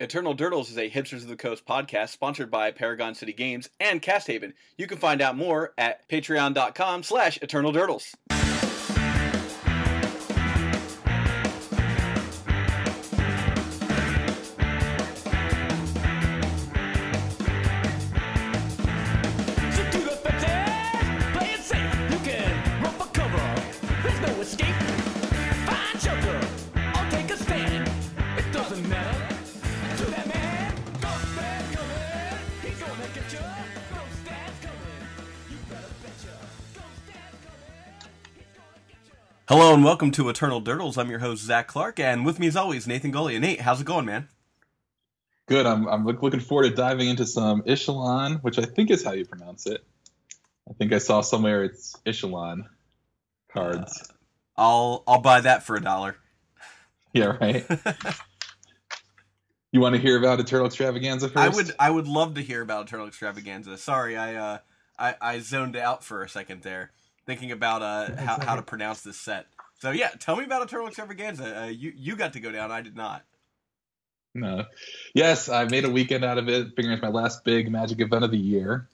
Eternal Durdles is a Hipsters of the Coast podcast sponsored by Paragon City Games and Casthaven. You can find out more at patreon.com slash Eternal Hello and welcome to Eternal Durdles. I'm your host, Zach Clark, and with me as always, Nathan Gully. And Nate, how's it going, man? Good. I'm I'm look, looking forward to diving into some Echelon, which I think is how you pronounce it. I think I saw somewhere it's Echelon cards. I'll I'll buy that for a dollar. yeah, right. you want to hear about Eternal Extravaganza first? I would I would love to hear about Eternal Extravaganza. Sorry, I uh I, I zoned out for a second there, thinking about uh how, how to pronounce this set. So yeah, tell me about Eternal Extravaganza. Uh, you you got to go down. I did not. No. Yes, I made a weekend out of it, figuring it's my last big Magic event of the year.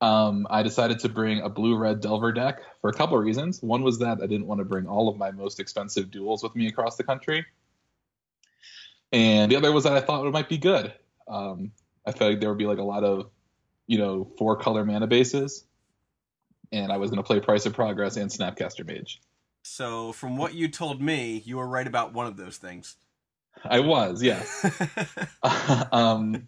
Um, I decided to bring a blue-red Delver deck for a couple of reasons. One was that I didn't want to bring all of my most expensive duels with me across the country, and the other was that I thought it might be good. Um, I felt like there would be like a lot of, you know, four-color mana bases, and I was going to play Price of Progress and Snapcaster Mage. So from what you told me, you were right about one of those things. I was, yes. um,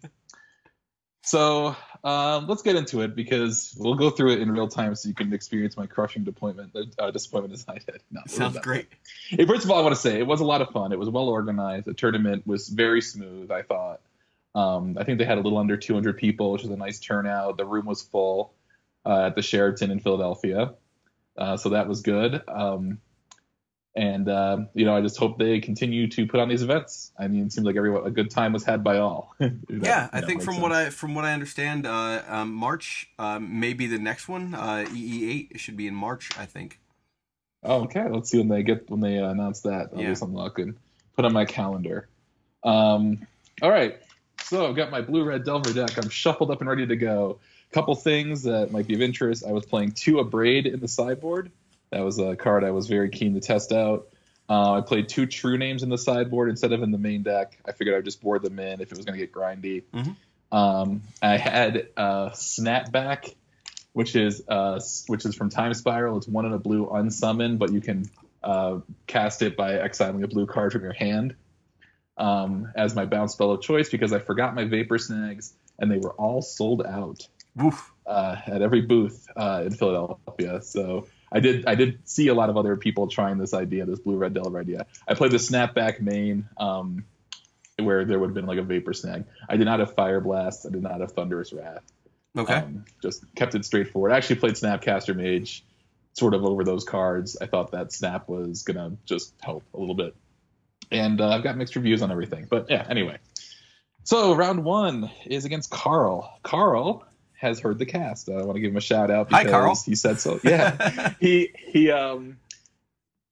so um, let's get into it because we'll go through it in real time so you can experience my crushing disappointment, uh, disappointment as I did. No, Sounds great. First of all, I want to say it was a lot of fun. It was well organized. The tournament was very smooth. I thought. Um, I think they had a little under 200 people, which was a nice turnout. The room was full uh, at the Sheraton in Philadelphia, uh, so that was good. Um, and uh, you know, I just hope they continue to put on these events. I mean, it seems like everyone a good time was had by all. That- yeah, I think from what. I from what I understand, uh, um, March um, may be the next one. Uh, EE8 should be in March, I think. Oh, okay. Let's see when they get when they uh, announce that. I'll Yeah. be something I can put on my calendar. Um, all right. So I've got my blue red Delver deck. I'm shuffled up and ready to go. Couple things that might be of interest. I was playing two Abrade in the sideboard. That was a card I was very keen to test out. Uh, I played two True Names in the sideboard instead of in the main deck. I figured I'd just board them in if it was going to get grindy. Mhm. Um, I had uh, Snapback, which is uh, which is from Time Spiral. It's one in a blue unsummon, but you can uh, cast it by exiling a blue card from your hand um, as my bounce spell of choice because I forgot my Vapor Snags and they were all sold out. Uh, at every booth uh, in Philadelphia. So I did I did see a lot of other people trying this idea, this blue red delver idea. I played the snapback main, um, where there would have been like a vapor snag. I did not have fire blast. I did not have thunderous wrath. Okay. Um, just kept it straightforward. I actually played Snapcaster Mage sort of over those cards. I thought that Snap was going to just help a little bit. And uh, I've got mixed reviews on everything. But yeah, anyway. So round one is against Carl. Carl has heard the cast. I want to give him a shout out Hi, because Carl. he said so. Yeah. he he um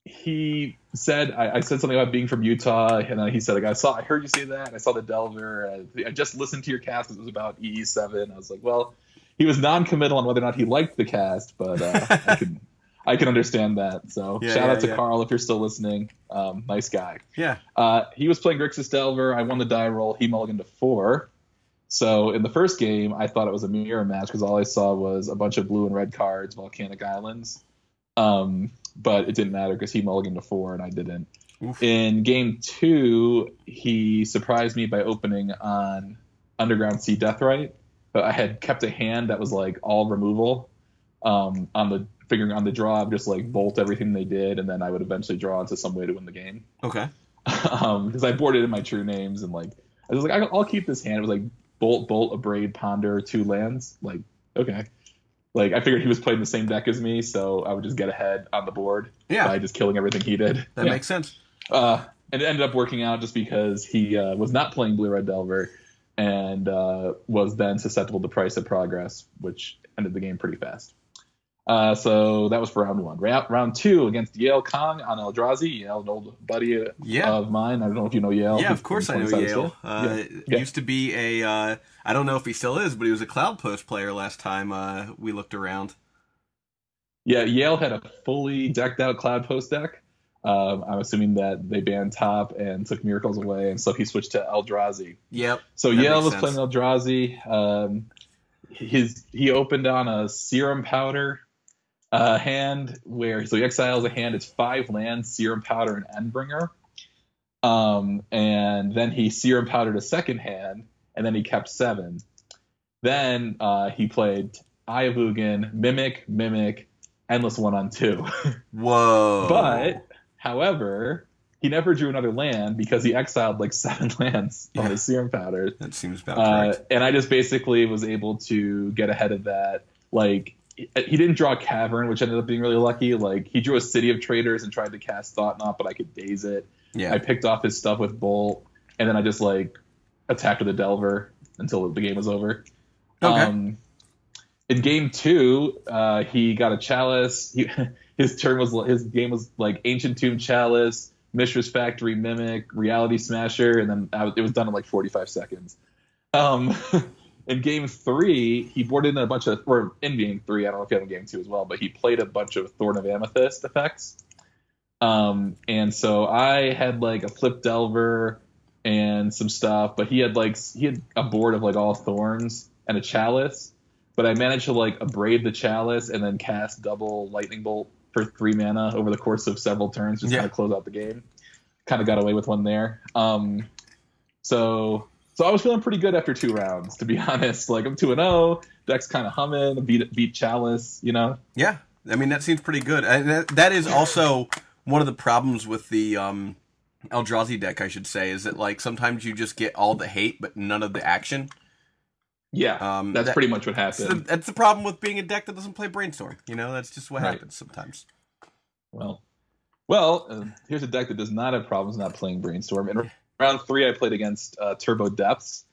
he said I, I said something about being from Utah, and then he said like I saw I heard you say that. I saw the Delver. I, I just listened to your cast. It was about EE seven. I was like, well, he was non-committal on whether or not he liked the cast, but uh, I can I can understand that. So Yeah, shout yeah, out to yeah. Carl if you're still listening. Um, nice guy. yeah. Uh, he was playing Grixis Delver. I won the die roll. He mulliganed to four. So in the first game, I thought it was a mirror match because all I saw was a bunch of blue and red cards, Volcanic Islands. Um, but it didn't matter because he mulliganed to four and I didn't. Oof. In game two, he surprised me by opening on Underground Sea Deathrite. But I had kept a hand that was like all removal. Um, on the figuring on the draw, I'd just like bolt everything they did, and then I would eventually draw into some way to win the game Okay. um because I boarded in my true names and like I was like I'll keep this hand. It was like bolt, bolt, abrade, ponder, two lands. Like okay, like I figured he was playing the same deck as me, so I would just get ahead on the board Yeah. by just killing everything he did. That Yeah. makes sense. uh, and it ended up working out just because he uh, was not playing blue red delver and uh, was then susceptible to price of progress, which ended the game pretty fast. Uh, so that was for round one. Round, round two against Yale Kong on Eldrazi. Yale, an old buddy Yeah. of mine. I don't know if you know Yale. yeah, of course I know Yale. Uh, Yeah. Yeah. Used to be a, uh, I don't know if he still is, but he was a Cloudpost player last time uh, we looked around. Yeah, Yale had a fully decked out Cloudpost deck. Um, I'm assuming that they banned Top and took Miracles away, and so he switched to Eldrazi. Yep. So Yale was sense. playing Eldrazi. Um, his he opened on a Serum Powder uh, hand where so he exiles a hand. It's five lands, Serum Powder, and Endbringer. Um, and then he Serum Powdered a second hand, and then he kept seven. Then uh, he played Eye of Ugin, Mimic, Mimic, Endless One on Two. Whoa. But, however, he never drew another land because he exiled like seven lands Yeah. on his Serum Powder. that seems about Uh, correct. and I just basically was able to get ahead of that. Like, he he didn't draw a Cavern, which ended up being really lucky. Like, he drew a City of Traders and tried to cast Thought-Knot, but I could daze it. Yeah. I picked off his stuff with Bolt, and then I just like attacked with a Delver until the game was over. Okay. Um, in game two, uh, he got a chalice. He, his turn was his game was like Ancient Tomb Chalice, Mishra's Factory Mimic, Reality Smasher, and then I it was done in like 45 seconds. Um, in game three, he boarded in a bunch of, or in game three, I don't know if he had in game two as well, but he played a bunch of Thorn of Amethyst effects. Um, and so I had like a Flip Delver and some stuff, but he had like he had a board of like all thorns and a chalice. But I managed to like abrade the chalice and then cast double lightning bolt for three mana over the course of several turns, just Yeah. kind of close out the game. Kind of got away with one there. Um, so so I was feeling pretty good after two rounds, to be honest. Like I'm two and zero, deck's kind of humming, beat beat chalice, you know. Yeah, I mean that seems pretty good. And that, that is also one of the problems with the um, Eldrazi deck, I should say, is that like sometimes you just get all the hate but none of the action. Yeah, Um, that's that- pretty much what That's happened. that's the problem with being a deck that doesn't play Brainstorm. You know, that's just what Right. happens sometimes. Well, well, uh, here's a deck that does not have problems not playing Brainstorm. In round three, I played against uh, Turbo Depths.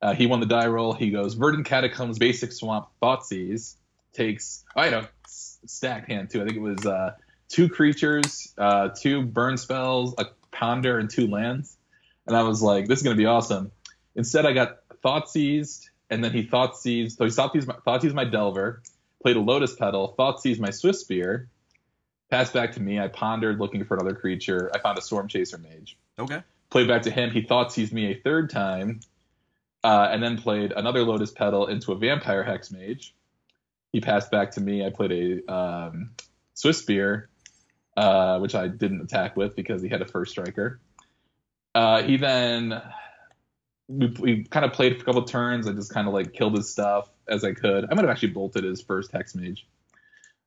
Uh, he won the die roll. He goes Verdant Catacombs, Basic Swamp, Thoughtseize. Takes oh, I know s- stacked hand too. I think it was uh, two creatures, uh, two burn spells, a ponder, and two lands. And I was like, this is gonna be awesome. Instead, I got Thoughtseized, and then he Thoughtseized. So he Thoughtseized my, Thoughtseized my Delver, played a Lotus Petal, Thoughtseized my Swiftspear, passed back to me. I pondered looking for another creature. I found a Storm Chaser Mage. Okay. Played back to him. He thought seized me a third time, uh, and then played another Lotus Petal into a Vampire Hex Mage. He passed back to me. I played a um, Swiftspear, uh, which I didn't attack with because he had a first striker. Uh, he then we, we kind of played for a couple turns. I just kind of like killed his stuff as I could. I might have actually bolted his first Hex Mage.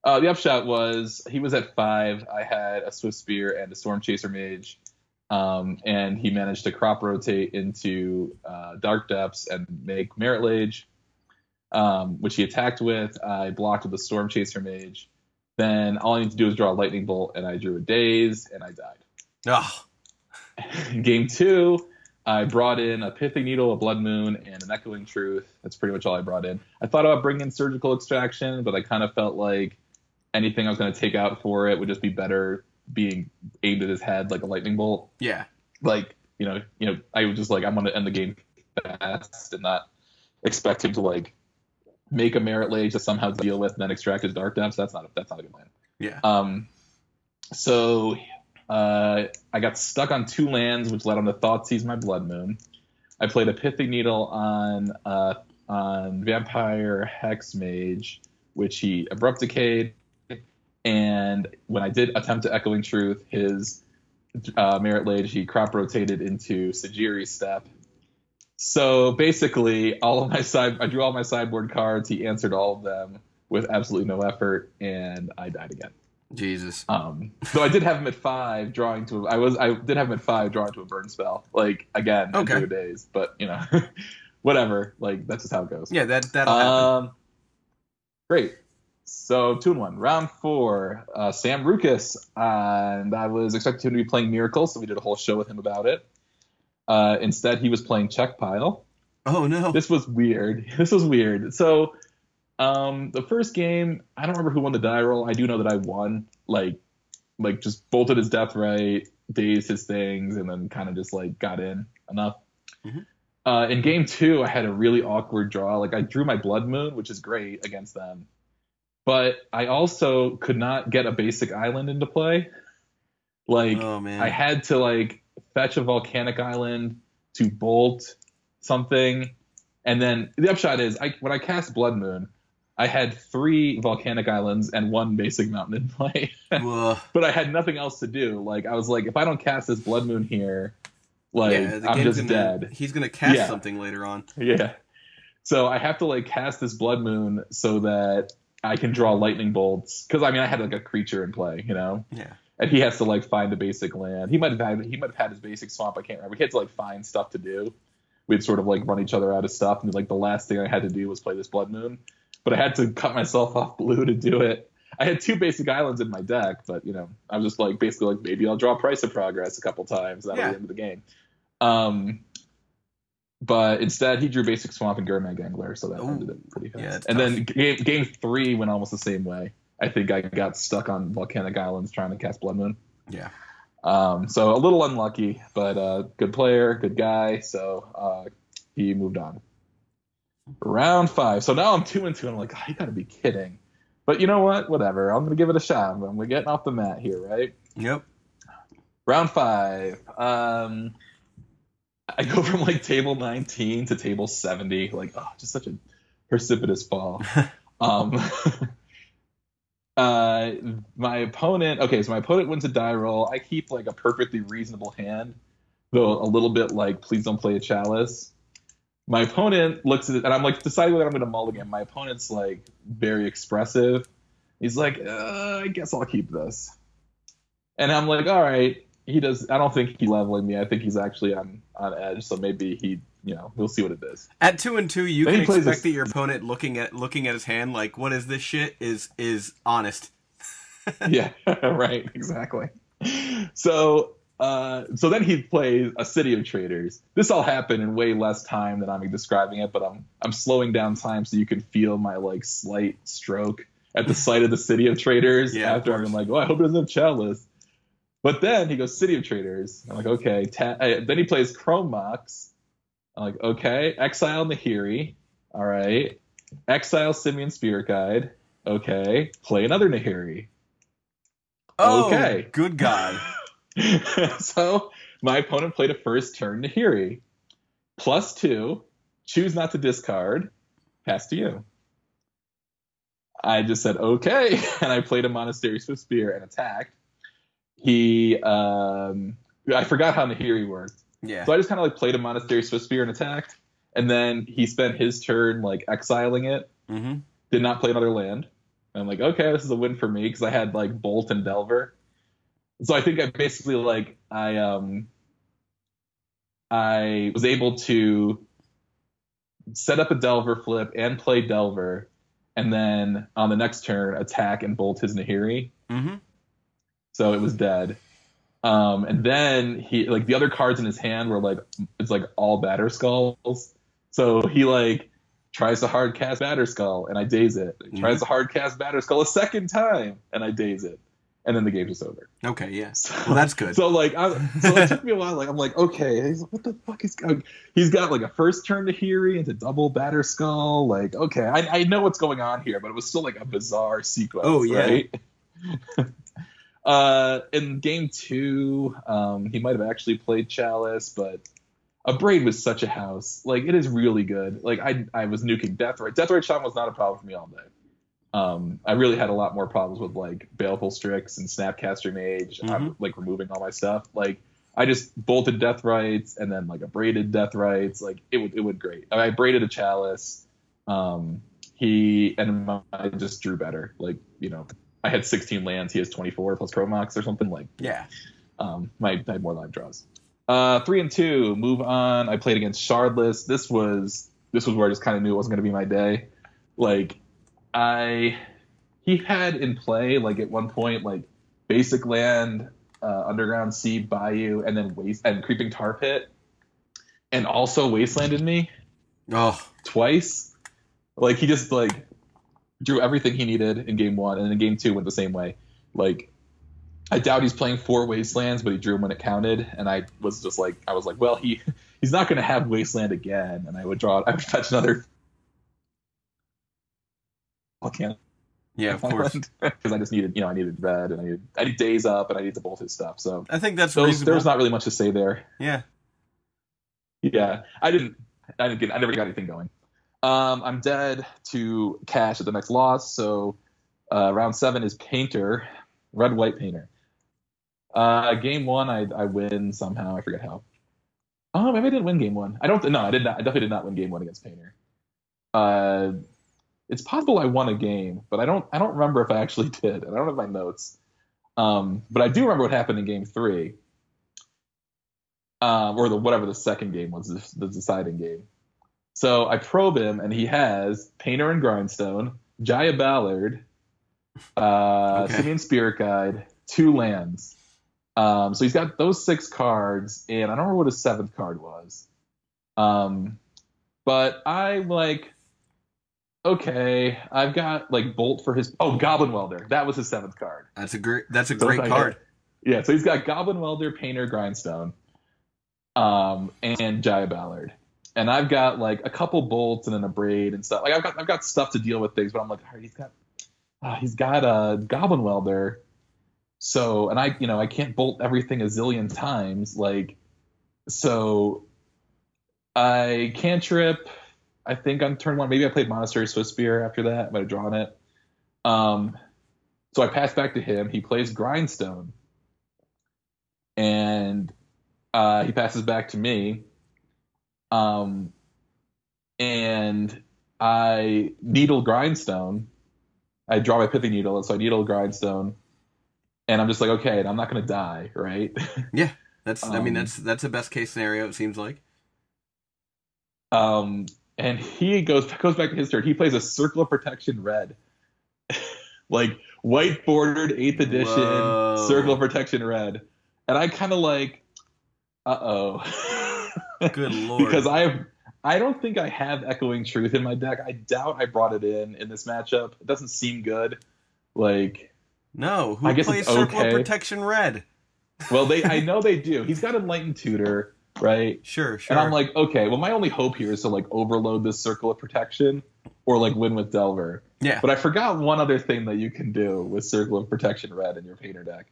Uh, the upshot was he was at five. I had a Swiftspear and a Storm Chaser Mage, um, and he managed to crop rotate into uh, Dark Depths and make Marit Lage, um, which he attacked with. I blocked with a Storm Chaser Mage. Then all I need to do is draw a Lightning Bolt, and I drew a Daze, and I died. Oh, game two, I brought in a Pithing Needle, a Blood Moon, and an Echoing Truth. That's pretty much all I brought in. I thought about bringing in Surgical Extraction, but I kind of felt like anything I was going to take out for it would just be better being aimed at his head like a lightning bolt. yeah. Like you know, you know, I was just like I'm going to end the game fast and not expect him to like make a Marit Lage to somehow deal with and then extract his Dark Depths. That's not a, that's not a good plan. Yeah. Um, so uh, I got stuck on two lands, which led on to Thoughtseize my Blood Moon. I played a Pithing Needle on uh, on Vampire Hex Mage, which he Abrupt Decayed. And when I did attempt to Echoing Truth, his uh, Marit Lage, he crop rotated into Sejiri Steppe. So basically, all of my side, I drew all my sideboard cards. He answered all of them with absolutely no effort, and I died again. Jesus. Um, though I did have him at five, drawing to. I was I did have him at five, drawing to a burn spell. Like again, Okay. two days. But you know, whatever. Like that's just how it goes. Yeah, that that'll happen. Um, great. So two and one, round four. Uh, Sam Rukas, and I was expecting him to be playing Miracle, so we did a whole show with him about it. Uh, instead, he was playing Czech Pile Oh no. this was weird. This was weird. So, Um, the first game, I don't remember who won the die roll. I do know that I won. Like, like just bolted his Deathrite, dazed his things, and then kind of just like got in enough. Mhm. Uh, in game two, I had a really awkward draw. Like I drew my Blood Moon, which is great against them, but I also could not get a basic island into play. Like oh. I had to like fetch a volcanic island to bolt something, and then the upshot is, I when I cast Blood Moon, I had three volcanic islands and one basic mountain in play, but I had nothing else to do. Like I was like, if I don't cast this Blood Moon here, like yeah, I'm just gonna, dead. He's gonna cast Yeah. something later on. Yeah. So I have to like cast this blood moon so that I can draw lightning bolts. Because I mean, I had like a creature in play, you know, Yeah. and he has to like find a basic land. He might have had he might have had his basic swamp. I can't remember. He had to like find stuff to do. We'd sort of like run each other out of stuff, and like the last thing I had to do was play this blood moon. But I had to cut myself off blue to do it. I had two basic islands in my deck, but you know, I was just like basically like maybe I'll draw Price of Progress a couple times. That'll Yeah. be the end of the game. Um, but instead he drew basic swamp and Gurmag Angler, so that Ooh. ended it pretty fast. Yeah, and tough. then game game three went almost the same way. I think I got stuck on volcanic islands trying to cast Blood Moon. Yeah. Um, so a little unlucky, but uh, good player, good guy. So uh, he moved on. Round five. So now I'm two and two. And I'm like, oh, you got to be kidding. But you know what? Whatever. I'm gonna give it a shot. I'm we're getting off the mat here, right? Yep. Round five. Um, I go from like table 19 to table 70. Like, oh, just such a precipitous fall. um, uh, my opponent. Okay, so my opponent wins a die roll. I keep like a perfectly reasonable hand, though a little bit like, please don't play a chalice. My opponent looks at it, and I'm like deciding whether I'm going to mulligan. My opponent's like very expressive. He's like, uh, I guess I'll keep this. And I'm like, all right. He does. I don't think he's leveling me. I think he's actually on on edge. So maybe he, you know, we'll see what it is. At two and two, you Then can expect this- that your opponent looking at looking at his hand like, "What is this shit?" is is honest. yeah, right, exactly. So, uh, so then he plays a City of Traders. This all happened in way less time than I'm describing it, but I'm I'm slowing down time so you can feel my like slight stroke at the sight of the City of Traders. Yeah, after I'm like, oh, I hope it doesn't have chalice. But then he goes City of Traders. I'm like, okay. Ta- then he plays Chrome Mox. I'm like, okay. Exile Nahiri. All right. Exile Simian Spirit Guide. Okay. Play another Nahiri. Oh, Okay. good God. so my opponent played a first turn Nahiri. Plus two. Choose not to discard. Pass to you. I just said okay, and I played a Monastery Swiftspear and attacked. He, um, I forgot how Nahiri worked. Yeah. So I just kind of like played a Monastery Swiftspear and attacked, and then he spent his turn like exiling it. Mm-hmm. Did not play another land. And I'm like, okay, this is a win for me because I had like Bolt and Delver. So I think I basically like I um I was able to set up a Delver flip and play Delver, and then on the next turn attack and bolt his Nahiri. Mm-hmm. So it was dead. Um, and then he like the other cards in his hand were like it's like all Batterskulls. So he like tries to hard cast Batterskull and I daze it. He tries to hard cast Batterskull a second time and I daze it. And then the game's just over. Okay. Yeah. So, Well, that's good. So like, I, so it took me a while. Like I'm like, okay, he's, what the fuck is going? He's got like a first turn Nahiri into double Batterskull. Like, okay, I, I know what's going on here, but it was still like a bizarre sequence. Oh, yeah. right? uh, in game two, um, he might have actually played Chalice, but Abrade was such a house. Like it is really good. Like I I was nuking Deathrite. Deathrite Shaman was not a problem for me all day. Um, I really had a lot more problems with like Baleful Strix and Snapcaster Mage. I'm like removing all my stuff. Like I just bolted Deathrites and then like a braided Deathrites. Like it would it would great. I braided a Chalice. Um, he and I just drew better. Like you know, I had 16 lands. He has 24 plus Chrome Mox or something. Like yeah. um, my I had more live draws. Uh, three and two, move on. I played against Shardless. This was this was where I just kind of knew it wasn't going to be my day. Like I, he had in play like at one point like basic land, uh, underground sea, bayou, and then waste and creeping tar pit, and also wastelanded me Oh. twice. Like he just like drew everything he needed in game one, and in game two went the same way. Like, I doubt he's playing four wastelands, but he drew them when it counted, and I was just like, I was like, well, he he's not going to have wasteland again, and I would draw, I would fetch another. Can't Yeah, of course. because I just needed, you know, I needed red, and I needed, I need days up, and I need to bolt his stuff. So I think that's those, there's not really much to say there. yeah. Yeah, I didn't. I didn't get. I never got anything going. Um, I'm dead to cash at the next loss. So uh, round seven is painter, red white painter. Uh, game one, I I win somehow. I forget how. Oh, maybe I didn't win game one. I don't. No, I did not. I definitely did not win game one against painter. Uh, it's possible I won a game, but I don't. I don't remember if I actually did. I don't have my notes. Um, but I do remember what happened in game three um, or the whatever the second game was, the, the deciding game. So I probe him, and he has Painter and Grindstone, Jaya Ballard, uh, Okay. Simian Spirit Guide, two lands. Um, so he's got those six cards, and I don't remember what his seventh card was. Um, but I'm like, okay, I've got like Bolt for his. Oh, Goblin Welder, that was his seventh card. That's a great. That's a So great card. Yeah, so he's got Goblin Welder, Painter, Grindstone, um, and Jaya Ballard. And I've got like a couple bolts and then Abrade and stuff. Like I've got I've got stuff to deal with things, but I'm like, all right, he's got uh, he's got a Goblin Welder. So and I you know I can't bolt everything a zillion times. Like so I cantrip. I think on turn one, maybe I played Monastery Swiftspear after that. I might have drawn it. Um, so I pass back to him. He plays Grindstone, and uh, he passes back to me. Um, and I needle Grindstone. I draw my Pithing Needle, and so I needle Grindstone, and I'm just like, okay, and I'm not gonna die, right? Yeah, that's. I mean, Um, that's that's the best case scenario. It seems like. Um, and he goes goes back to his turn. He plays a Circle of Protection red, like white bordered eighth edition Whoa. Circle of Protection red, and I kind of like, uh oh, Good lord. because I have. I don't think I have Echoing Truth in my deck. I doubt I brought it in in this matchup. It doesn't seem good. Like, No. Who I guess plays it's Circle okay. of Protection Red? well, they I know they do. He's got Enlightened Tutor, right? Sure. Sure. And I'm like, okay, well, my only hope here is to like overload this circle of protection or like win with Delver. yeah. But I forgot one other thing that you can do with Circle of Protection Red in your painter deck.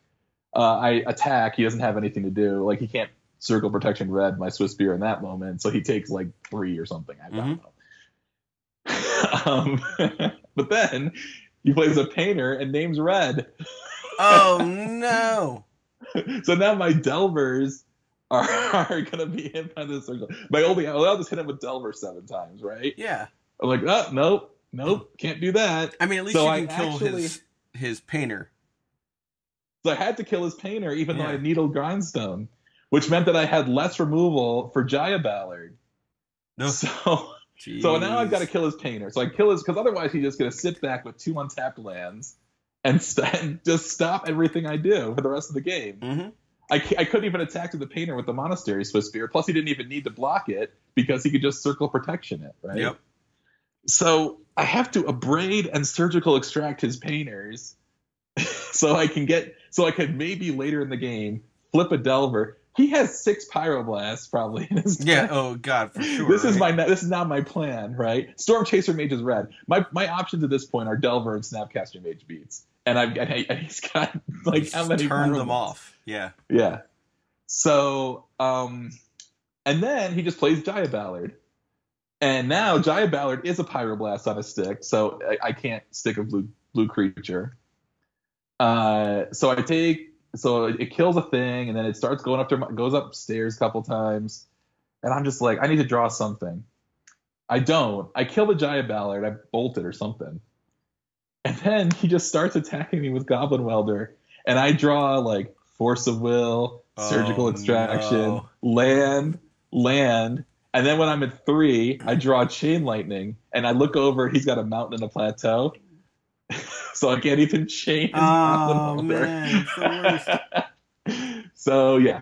Uh, I attack, he doesn't have anything to do. Like he can't Circle Protection Red my Swiftspear in that moment, so he takes like three or something. I don't know. um, but then he plays a painter and names Red. oh no. so now my Delvers are, are gonna be hit by this circle. My only I'll just hit him with Delver seven times, right? Yeah. I'm like, oh nope, nope, can't do that. I mean, at least So you I can kill actually- his his painter. So I had to kill his painter, even though I had needle grindstone, which meant that I had less removal for Jaya Ballard. No. So so now I've got to kill his painter. So I kill his because otherwise he's just gonna sit back with two untapped lands and, st- and just stop everything I do for the rest of the game. Mhm. I, I couldn't even attack to the painter with the monastery Swiftspear. Plus, he didn't even need to block it because he could just circle protection it, right? Yep. So I have to abrade and surgical extract his painters, so I can get so I could maybe later in the game flip a Delver. He has six pyroblasts probably in his Yeah. deck. Oh God, for sure. This is my this is not my plan, right? Storm Chaser Mage is red. My my options at this point are Delver and Snapcaster Mage beats, and I've and he's got like how many turn them off? Yeah. Yeah. So, um, and then he just plays Jaya Ballard. And now Jaya Ballard is a Pyroblast on a stick, so I, I can't stick a blue blue creature. Uh, so I take, so it, it kills a thing, and then it starts going up to, my- goes upstairs a couple times, and I'm just like, I need to draw something. I don't. I kill the Jaya Ballard. I bolt it or something, and then he just starts attacking me with Goblin Welder, and I draw like Force of Will, Surgical Oh, Extraction, no. Land, Land, and then when I'm at three, I draw Chain Lightning, and I look over. He's got a mountain and a plateau, so I can't even change. Oh man, it's the worst. so yeah,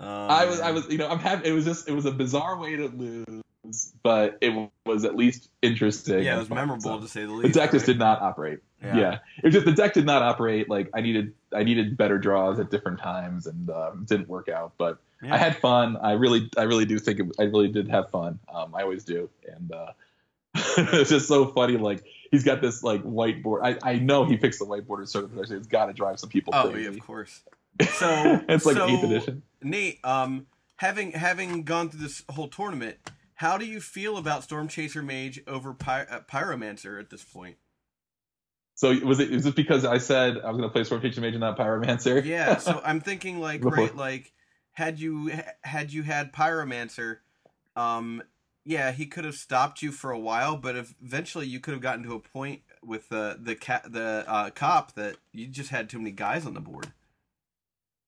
Oh, I was, I was, you know, I'm having. It was just, it was a bizarre way to lose. but it was at least interesting. Yeah, it was memorable so. to say the least. The deck just did not operate. Yeah. it was just the deck did not operate. Like I needed, I needed better draws at different times, and um, didn't work out. But Yeah. I had fun. I really, I really do think it, I really did have fun. Um, I always do, and uh, it's just so funny. Like he's got this like whiteboard. I, I know he picks the whiteboard certain position. It's got to drive some people Oh, crazy. yeah, of course. So it's like so, eighth edition. Nate, um, having having gone through this whole tournament, how do you feel about Storm Chaser Mage over Py- uh, Pyromancer at this point? So was it? Is it because I said I was going to play Storm Chaser Mage and not Pyromancer? Yeah, so I'm thinking like right, like had you had you had Pyromancer, um, yeah, he could have stopped you for a while, but eventually you could have gotten to a point with the the cat the uh, cop that you just had too many guys on the board.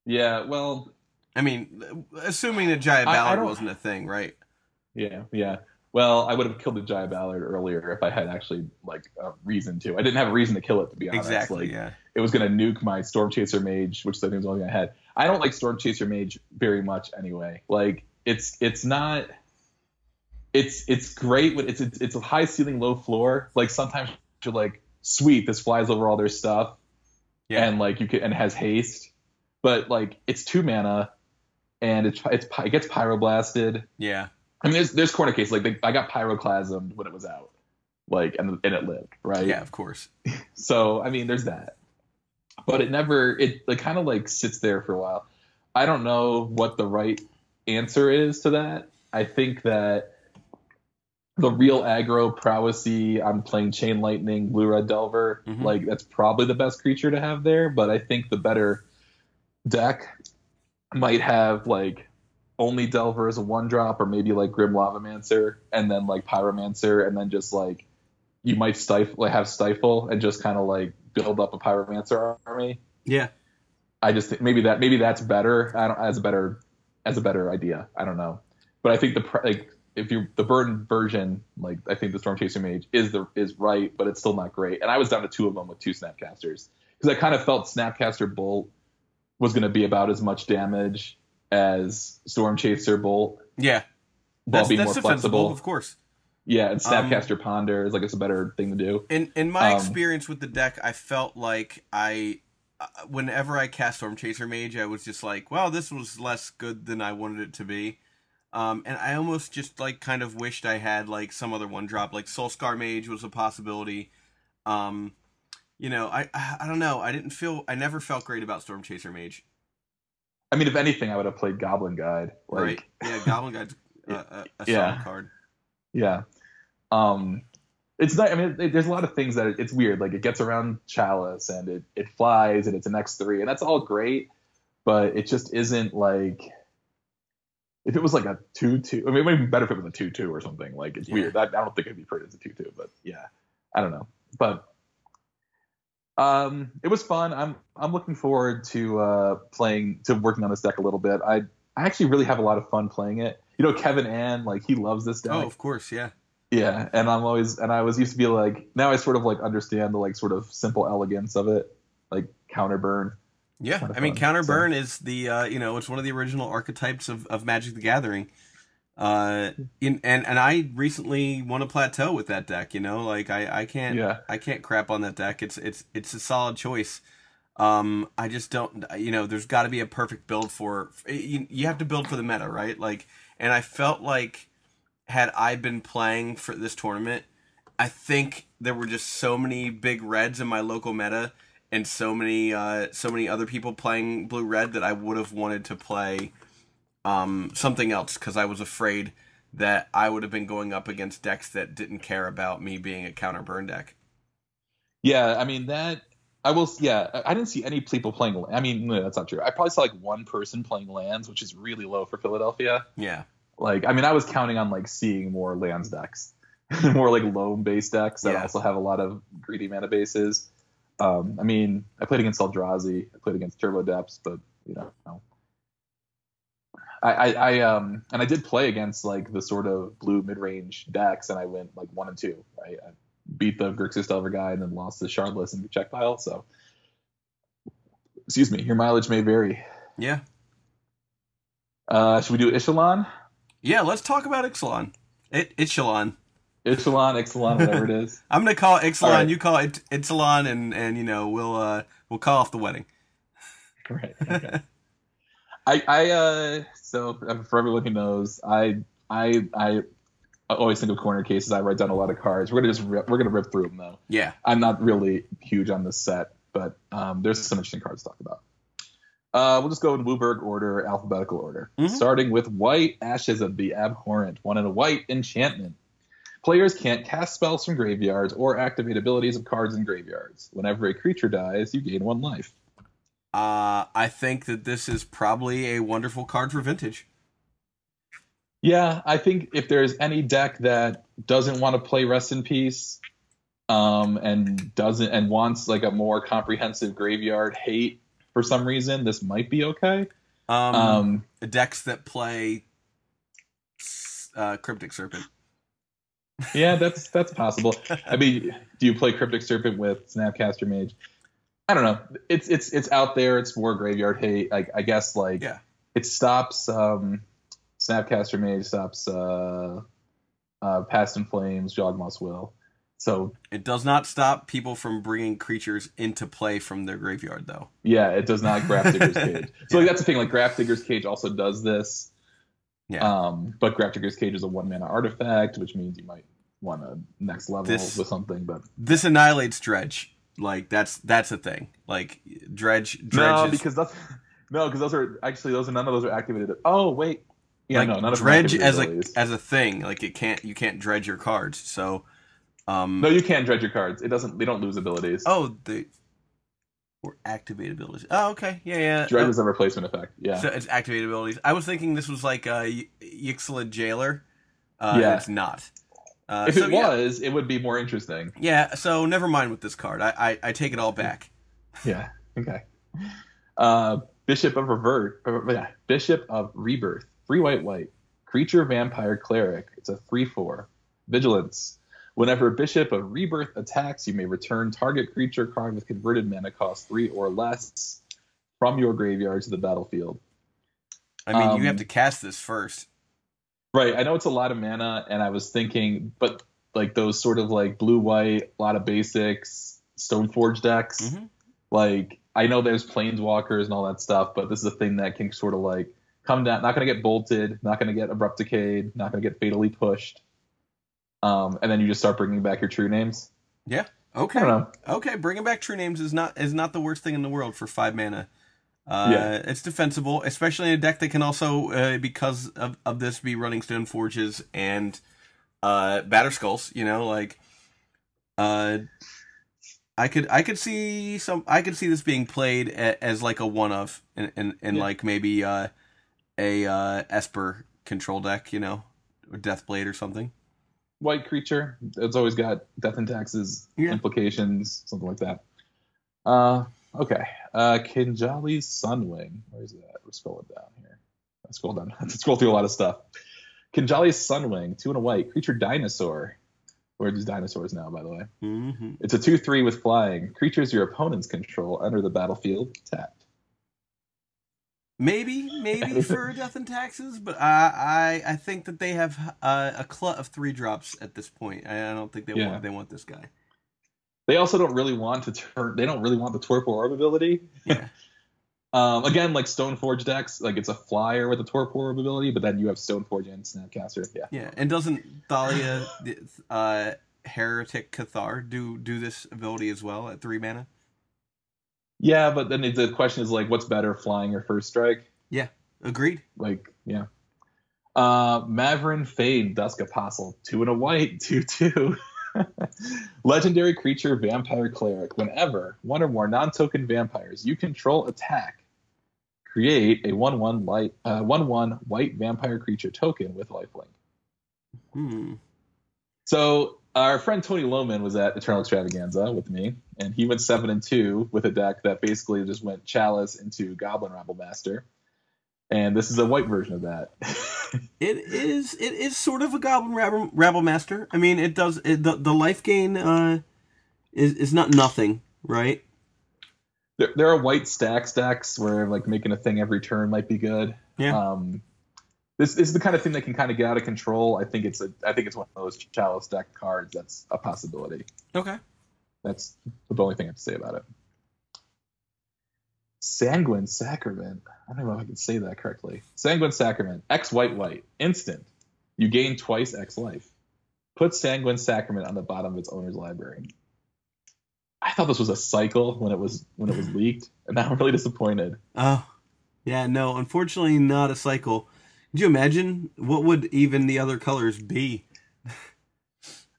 yeah. Well, I mean, assuming that Jaya I- I Ballard wasn't a thing, right? yeah, yeah. Well, I would have killed the Jaya Ballard earlier if I had actually like a reason to. I didn't have a reason to kill it to be honest. Exactly. Like, yeah. it was going to nuke my Storm Chaser Mage, which I think was the only thing I had. I don't like Storm Chaser Mage very much anyway. Like it's it's not. It's it's great when it's it's, it's a high ceiling, low floor. Like sometimes you're like, sweet, this flies over all their stuff, Yeah. and like you can and has haste, but like it's two mana, and it's it's it gets pyroblasted. yeah. I mean, there's there's corner cases like they, I got pyroclasmed when it was out, like and and it lived right. Yeah, of course. So I mean, there's that, but it never it like kind of like sits there for a while. I don't know what the right answer is to that. I think that the real aggro prowessy, I'm playing Chain Lightning, Blue Red Delver, Mhm. like that's probably the best creature to have there. But I think the better deck might have like only Delver as a one drop, or maybe like Grim Lavamancer, and then like Pyromancer, and then just like you might stifle, like have stifle, and just kind of like build up a Pyromancer army. Yeah. I just think maybe that maybe that's better. I don't as a better as a better idea. I don't know, but I think the like if you the burden version, like I think the Storm Chaser Mage is the is right, but it's still not great. And I was down to two of them with two Snapcasters because I kind of felt Snapcaster Bolt was going to be about as much damage as Storm Chaser Bolt Yeah. That's, being that's more flexible. of course. Yeah, and Um, Snapcaster Ponder is like it's a better thing to do. In in my Um, experience with the deck, I felt like I, uh, whenever I cast Storm Chaser Mage, I was just like, well, this was less good than I wanted it to be. Um, and I almost just like kind of wished I had like some other one drop, like Soul Scar Mage was a possibility. Um, you know, I I don't know. I didn't feel. I never felt great about Storm Chaser Mage. I mean, if anything, I would have played Goblin Guide. Like, right? Yeah, Goblin Guide's a, a, a Yeah. solid card. Yeah. Um, it's not. I mean, it, there's a lot of things that it, it's weird. Like it gets around Chalice and it it flies and it's an X three and that's all great, but it just isn't like. If it was like a two two, I mean, it would be better if it was a two two or something. Like it's Yeah. weird. I, I don't think it'd be pretty as a two two, but yeah, I don't know. But um, it was fun. I'm I'm looking forward to uh playing to working on this deck a little bit. I I actually really have a lot of fun playing it. You know, Kevin Ann, like he loves this deck. Oh, of course, yeah. Yeah, and I'm always and I was used to be like now I sort of like understand the like sort of simple elegance of it, like counter burn. Yeah, I mean, fun, counter so. burn is the uh, you know it's one of the original archetypes of, of Magic the Gathering. Uh, in, and and I recently won a plateau with that deck. You know, like I I can't Yeah. I can't crap on that deck. It's it's it's a solid choice. Um, I just don't you know there's got to be a perfect build for you. You have to build for the meta, right? Like, and I felt like had I been playing for this tournament, I think there were just so many big reds in my local meta and so many uh, so many other people playing blue red that I would have wanted to play um, something else because I was afraid that I would have been going up against decks that didn't care about me being a counter burn deck. Yeah, I mean that I will. Yeah, I didn't see any people playing. I mean, no, that's not true. I probably saw like one person playing lands, which is really low for Philadelphia. Yeah, Like, I mean, I was counting on like seeing more lands decks, more like loam based decks that Yeah. also have a lot of greedy mana bases. Um, I mean, I played against Eldrazi, I played against Turbo Depths, but you know. I, I, I um and I did play against like the sort of blue mid range decks, and I went like one and two. Right, I beat the Grixis Delver guy, and then lost to Shardless and Czech Pile. So, excuse me, your mileage may vary. yeah, Uh, should we do Echelon? yeah. Let's talk about Ixalan. It, Ixalan. Ixalan, Ixalan, whatever it is. I'm gonna call it Ixalan. Right. You call it Ixalan, and and you know we'll uh we'll call off the wedding. Right. Okay. I I uh so uh, for everyone who knows, I I I always think of corner cases. I write down a lot of cards. We're gonna just rip, we're gonna rip through them though. yeah. I'm not really huge on this set, but um, there's some interesting cards to talk about. Uh, we'll just go in WUBRG order, alphabetical order, Mhm. starting with White Ashes of the Abhorrent, one in a white enchantment. Players can't cast spells from graveyards or activate abilities of cards in graveyards. Whenever a creature dies, you gain one life. Uh, I think that this is probably a wonderful card for vintage. Yeah, I think if there's any deck that doesn't want to play Rest in Peace, um, and doesn't and wants like a more comprehensive graveyard hate for some reason, this might be okay. Um, Um, decks that play uh, Cryptic Serpent. Yeah, that's that's possible. I mean, do you play Cryptic Serpent with Snapcaster Mage? I don't know. It's it's it's out there. It's more graveyard hate. Like I guess like Yeah. it stops um, Snapcaster Mage stops uh, uh, Past in Flames, Yawgmoth's Will. So It does not stop people from bringing creatures into play from their graveyard, though. yeah, it does not Grafdigger's Cage. So Yeah. like, that's the thing. Like Grafdigger's Cage also does this. Yeah. Um, but Grafdigger's Cage is a one mana artifact, which means you might want a next level This- with something. But This annihilates Dredge. Like that's that's a thing. Like Dredge, Dredge no, is, because that's no, because those are actually those are none of those are activated. Oh wait, yeah, like no, none of Dredge as a as a thing. Like it can't you can't dredge your cards. So, um, No, you can't dredge your cards. It doesn't. They don't lose abilities. oh the or activate abilities. Oh okay, yeah yeah. dredge Oh, is a replacement effect. Yeah, So it's activate abilities. I was thinking this was like uh, Y- Yixlid Jailer. Uh, Yeah. It's not. Uh, if so, it yeah. was, it would be more interesting. Yeah, so never mind with this card. I, I, I take it all back. Yeah. Okay. Uh, Bishop of Revert. yeah, Bishop of Rebirth. Three white white. Creature vampire cleric. It's a three four. Vigilance. Whenever Bishop of Rebirth attacks, you may return target creature card with converted mana cost three or less from your graveyard to the battlefield. I mean, Um, you have to cast this first. Right. I know it's a lot of mana, and I was thinking, but like those sort of like blue white, a lot of basics, Stoneforge decks. Mhm. Like I know there's planeswalkers and all that stuff, but this is a thing that can sort of like come down. Not going to get bolted. Not going to get abrupt decayed. Not going to get fatally pushed. Um, and then you just start bringing back your true names. Yeah. Okay. I don't know. Okay, bringing back true names is not is not the worst thing in the world for five mana. Uh, Yeah. It's defensible, especially in a deck that can also, uh, because of, of this, be running Stone Forges and uh, Batterskulls. You know, like, uh, I could I could see some I could see this being played a, as like a one of in in, in Yeah. like maybe uh, a uh, Esper control deck. You know, or Deathblade or something. White creature. It's always got death and taxes Yeah. implications, something like that. Uh, okay. Uh, Kinjali's Sunwing. Where's that? We're scrolling down here. I scroll down. I scroll through a lot of stuff. Kinjali's Sunwing, two and a white. Creature dinosaur. Where are these dinosaurs now, by the way? Mm-hmm. It's a 2 3 with flying. Creatures your opponents control enter the battlefield tapped. Maybe, maybe for death and taxes, but I, I, I think that they have uh, a clut of three drops at this point. I, I don't think they Yeah. want they want this guy. They also don't really want to turn. They don't really want the Torpor Orb ability. Yeah, Um, again, like Stoneforge decks, like it's a flyer with a Torpor Orb ability, but then you have Stoneforge and Snapcaster. Yeah. yeah. And doesn't Thalia, uh, Heretic Cathar do do this ability as well at three mana? Yeah, but then the question is like, what's better, flying or first strike? Yeah, agreed. Like, yeah. Uh, Mavren Fein, Dusk Apostle, two and a white, two two. Legendary creature, vampire cleric. Whenever one or more non-token vampires you control attack, create a one-one light, uh, one-one white vampire creature token with lifelink. Hmm. So our friend Tony Loman was at Eternal Extravaganza with me, and he went seven and two with a deck that basically just went Chalice into Goblin Rabblemaster. And this is a white version of that. It is it is sort of a Goblin Rabble, Rabble Master. I mean, it does it, the the life gain uh is is not nothing, right? there, there are white stack stacks where like making a thing every turn might be good. Yeah. Um, this, this is the kind of thing that can kind of get out of control. I think it's a I think it's one of those chalice deck cards that's a possibility. Okay. That's the only thing I have to say about it. Sanguine Sacrament. I don't know if I can say that correctly. Sanguine Sacrament. X white white. Instant. You gain twice X life. Put Sanguine Sacrament on the bottom of its owner's library. I thought this was a cycle when it was when it was leaked, and now I'm really disappointed. Oh, yeah. No, unfortunately, not a cycle. Could you imagine what would even the other colors be?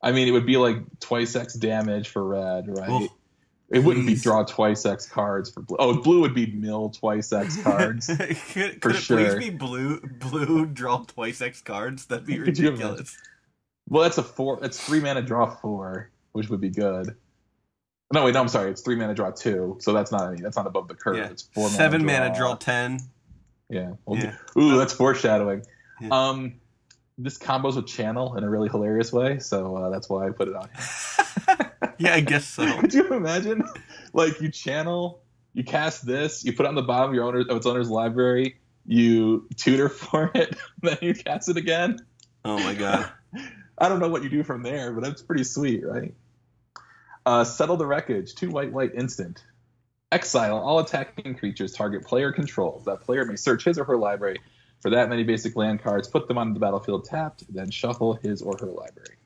I mean, it would be like twice X damage for red, right? Well, it wouldn't be draw twice X cards for blue. Oh, blue would be mill twice X cards. could For could it sure. please be blue? Blue draw twice X cards. That'd be ridiculous. Well, that's a four. That's three mana draw four, which would be good. No, wait, no, I'm sorry. It's three mana draw two, so that's not any. That's not above the curve. Yeah. It's four Seven mana mana draw ten. Yeah. Well, Yeah. Ooh, that's foreshadowing. Yeah. Um, this combos with channel in a really hilarious way, so uh, that's why I put it on. Yeah, I guess so. Could you imagine? Like you channel, you cast this, you put it on the bottom of your owner of its owner's library, you tutor for it, then you cast it again. Oh my god. I don't know what you do from there, but that's pretty sweet, right? Uh, settle the wreckage. Two white, white, instant. Exile all attacking creatures target player controls. That player may search his or her library for that many basic land cards, put them on the battlefield tapped, then shuffle his or her library.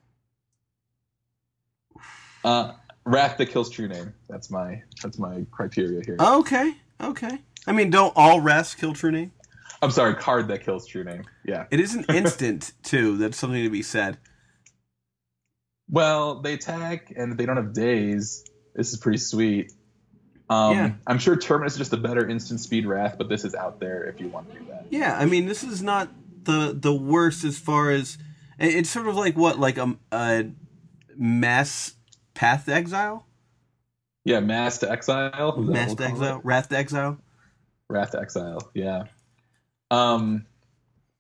Uh, Wrath that kills true name. That's my that's my criteria here. Okay. Okay. I mean, don't all rest kill true name? I'm sorry, card that kills true name. Yeah. It is an instant too. That's something to be said. Well, they attack and they don't have days. This is pretty sweet. Um, Yeah. I'm sure Terminus is just a better instant speed wrath, but this is out there if you want to do that. Yeah, I mean, this is not the the worst as far as it's sort of like what, like a, a mass path to exile, Yeah, Mass to Exile. mass to exile, it? wrath to exile. Wrath to Exile. Yeah. Um,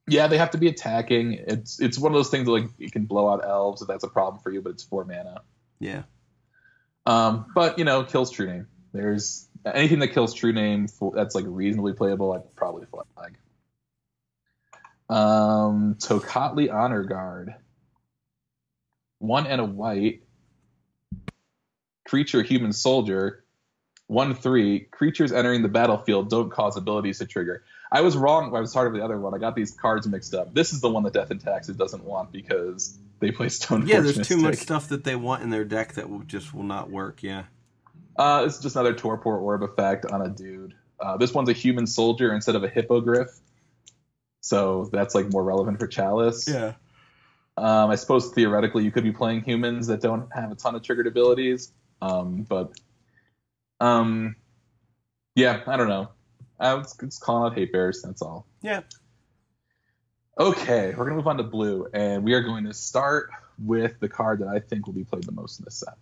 yeah, they have to be attacking. It's it's one of those things that, like you can blow out elves if that's a problem for you, but it's four mana. Yeah, Um, but you know, kills true name. There's anything that kills true name for, that's like reasonably playable. I'd probably flag. Um, Tocatli Honor Guard. One and a white. Creature, human soldier. One three. Creatures entering the battlefield don't cause abilities to trigger. I was wrong. I was part of the other one. I got these cards mixed up. This is the one that Death and Taxes doesn't want because they play Stone. yeah. There's too much stuff that they want in their deck that will just will not work. Yeah. Uh, it's just another Torpor Orb effect on a dude. Uh, this one's a human soldier instead of a hippogriff, so that's like more relevant for Chalice. Yeah. Um, I suppose theoretically you could be playing humans that don't have a ton of triggered abilities, um, but um, yeah, I don't know. I was just calling out hate bears. That's all. Yeah. Okay, we're gonna move on to blue, and we are going to start with the card that I think will be played the most in this set.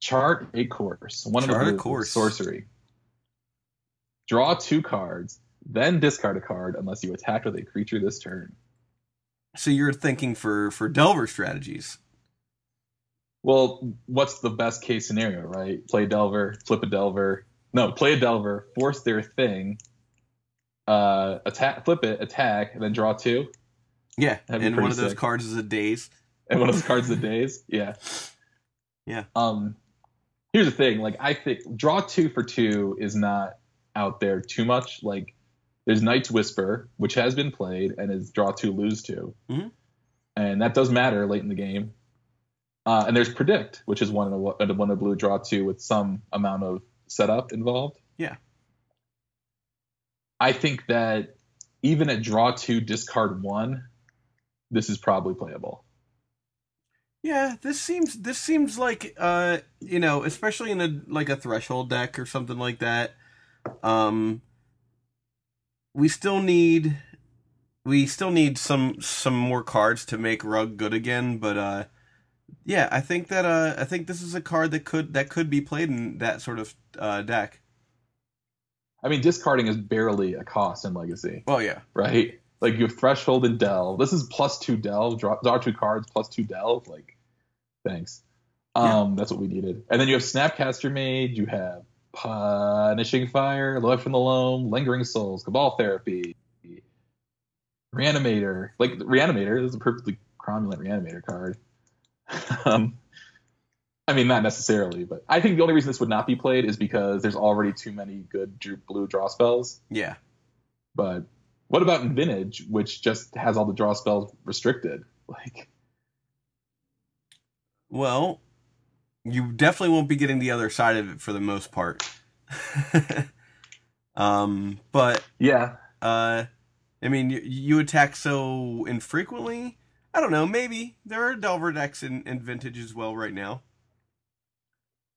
Chart a course. One of Chart a the course. sorcery. Draw two cards, then discard a card unless you attack with a creature this turn. So you're thinking for for Delver strategies. Well, what's the best case scenario, right? Play Delver, flip a Delver. No, play a Delver, force their thing, uh, attack, flip it, attack, and then draw two. Yeah, That'd and one of those sick. cards is a daze. and one of those cards of the Daze. Yeah. Yeah. Um here's the thing, like I think draw two for two is not out there too much. Like there's Night's Whisper, which has been played and is draw two, lose 2 Mhm. And that does matter late in the game. Uh, and there's Predict, which is one in a, one in a blue draw two with some amount of setup involved. Yeah. I think that even at draw two, discard one, this is probably playable. Yeah, this seems this seems like uh you know, especially in a like a threshold deck or something like that. Um we still need we still need some some more cards to make Rug good again, but uh yeah, I think that uh I think this is a card that could that could be played in that sort of uh deck. I mean, discarding is barely a cost in Legacy, Well, yeah. right? Like you have Threshold and Delve. This is plus two Delve. Draw, draw two cards plus two Delve. Like, thanks. Um, that's what we needed. And then you have Snapcaster Mage. You have Punishing Fire, Life from the Loam, Lingering Souls, Cabal Therapy, Reanimator, like Reanimator, is a perfectly cromulent Reanimator card. um, I mean, not necessarily, but I think the only reason this would not be played is because there's already too many good blue draw spells. Yeah. But what about in Vintage, which just has all the draw spells restricted? Like, Well, you definitely won't be getting the other side of it for the most part. um, but yeah, uh, I mean, you, you attack so infrequently. I don't know. Maybe there are Delver decks in, in Vintage as well right now.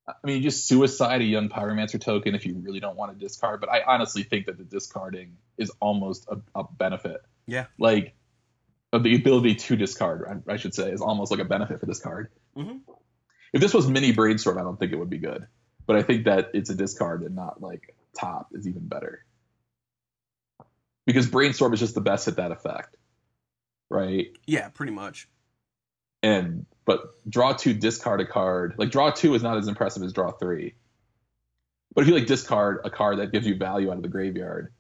I mean, you just suicide a young Pyromancer token if you really don't want to discard. But I honestly think that the discarding is almost a, a benefit. Yeah. Like, the ability to discard, I, I should say, is almost like a benefit for this card. Mhm. If this was mini brainstorm, I don't think it would be good. But I think that it's a discard and not like top is even better. Because brainstorm is just the best at that effect, right? Yeah, pretty much. and but draw two discard a card like draw two is not as impressive as draw three but if you like discard a card that gives you value out of the graveyard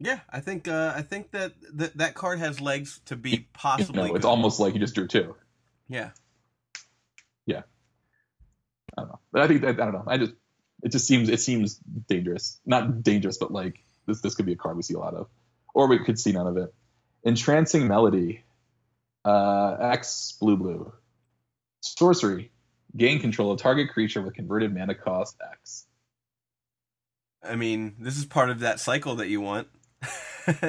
Yeah, I think uh, I think that that that card has legs to be you possibly. know, it's good. almost like you just drew two yeah. Yeah. I don't know but i think that, i don't know i just it just seems it seems dangerous not dangerous but like this this could be a card we see a lot of or we could see none of it entrancing melody uh x blue blue sorcery gain control of target creature with converted mana cost x I mean, this is part of that cycle that you want.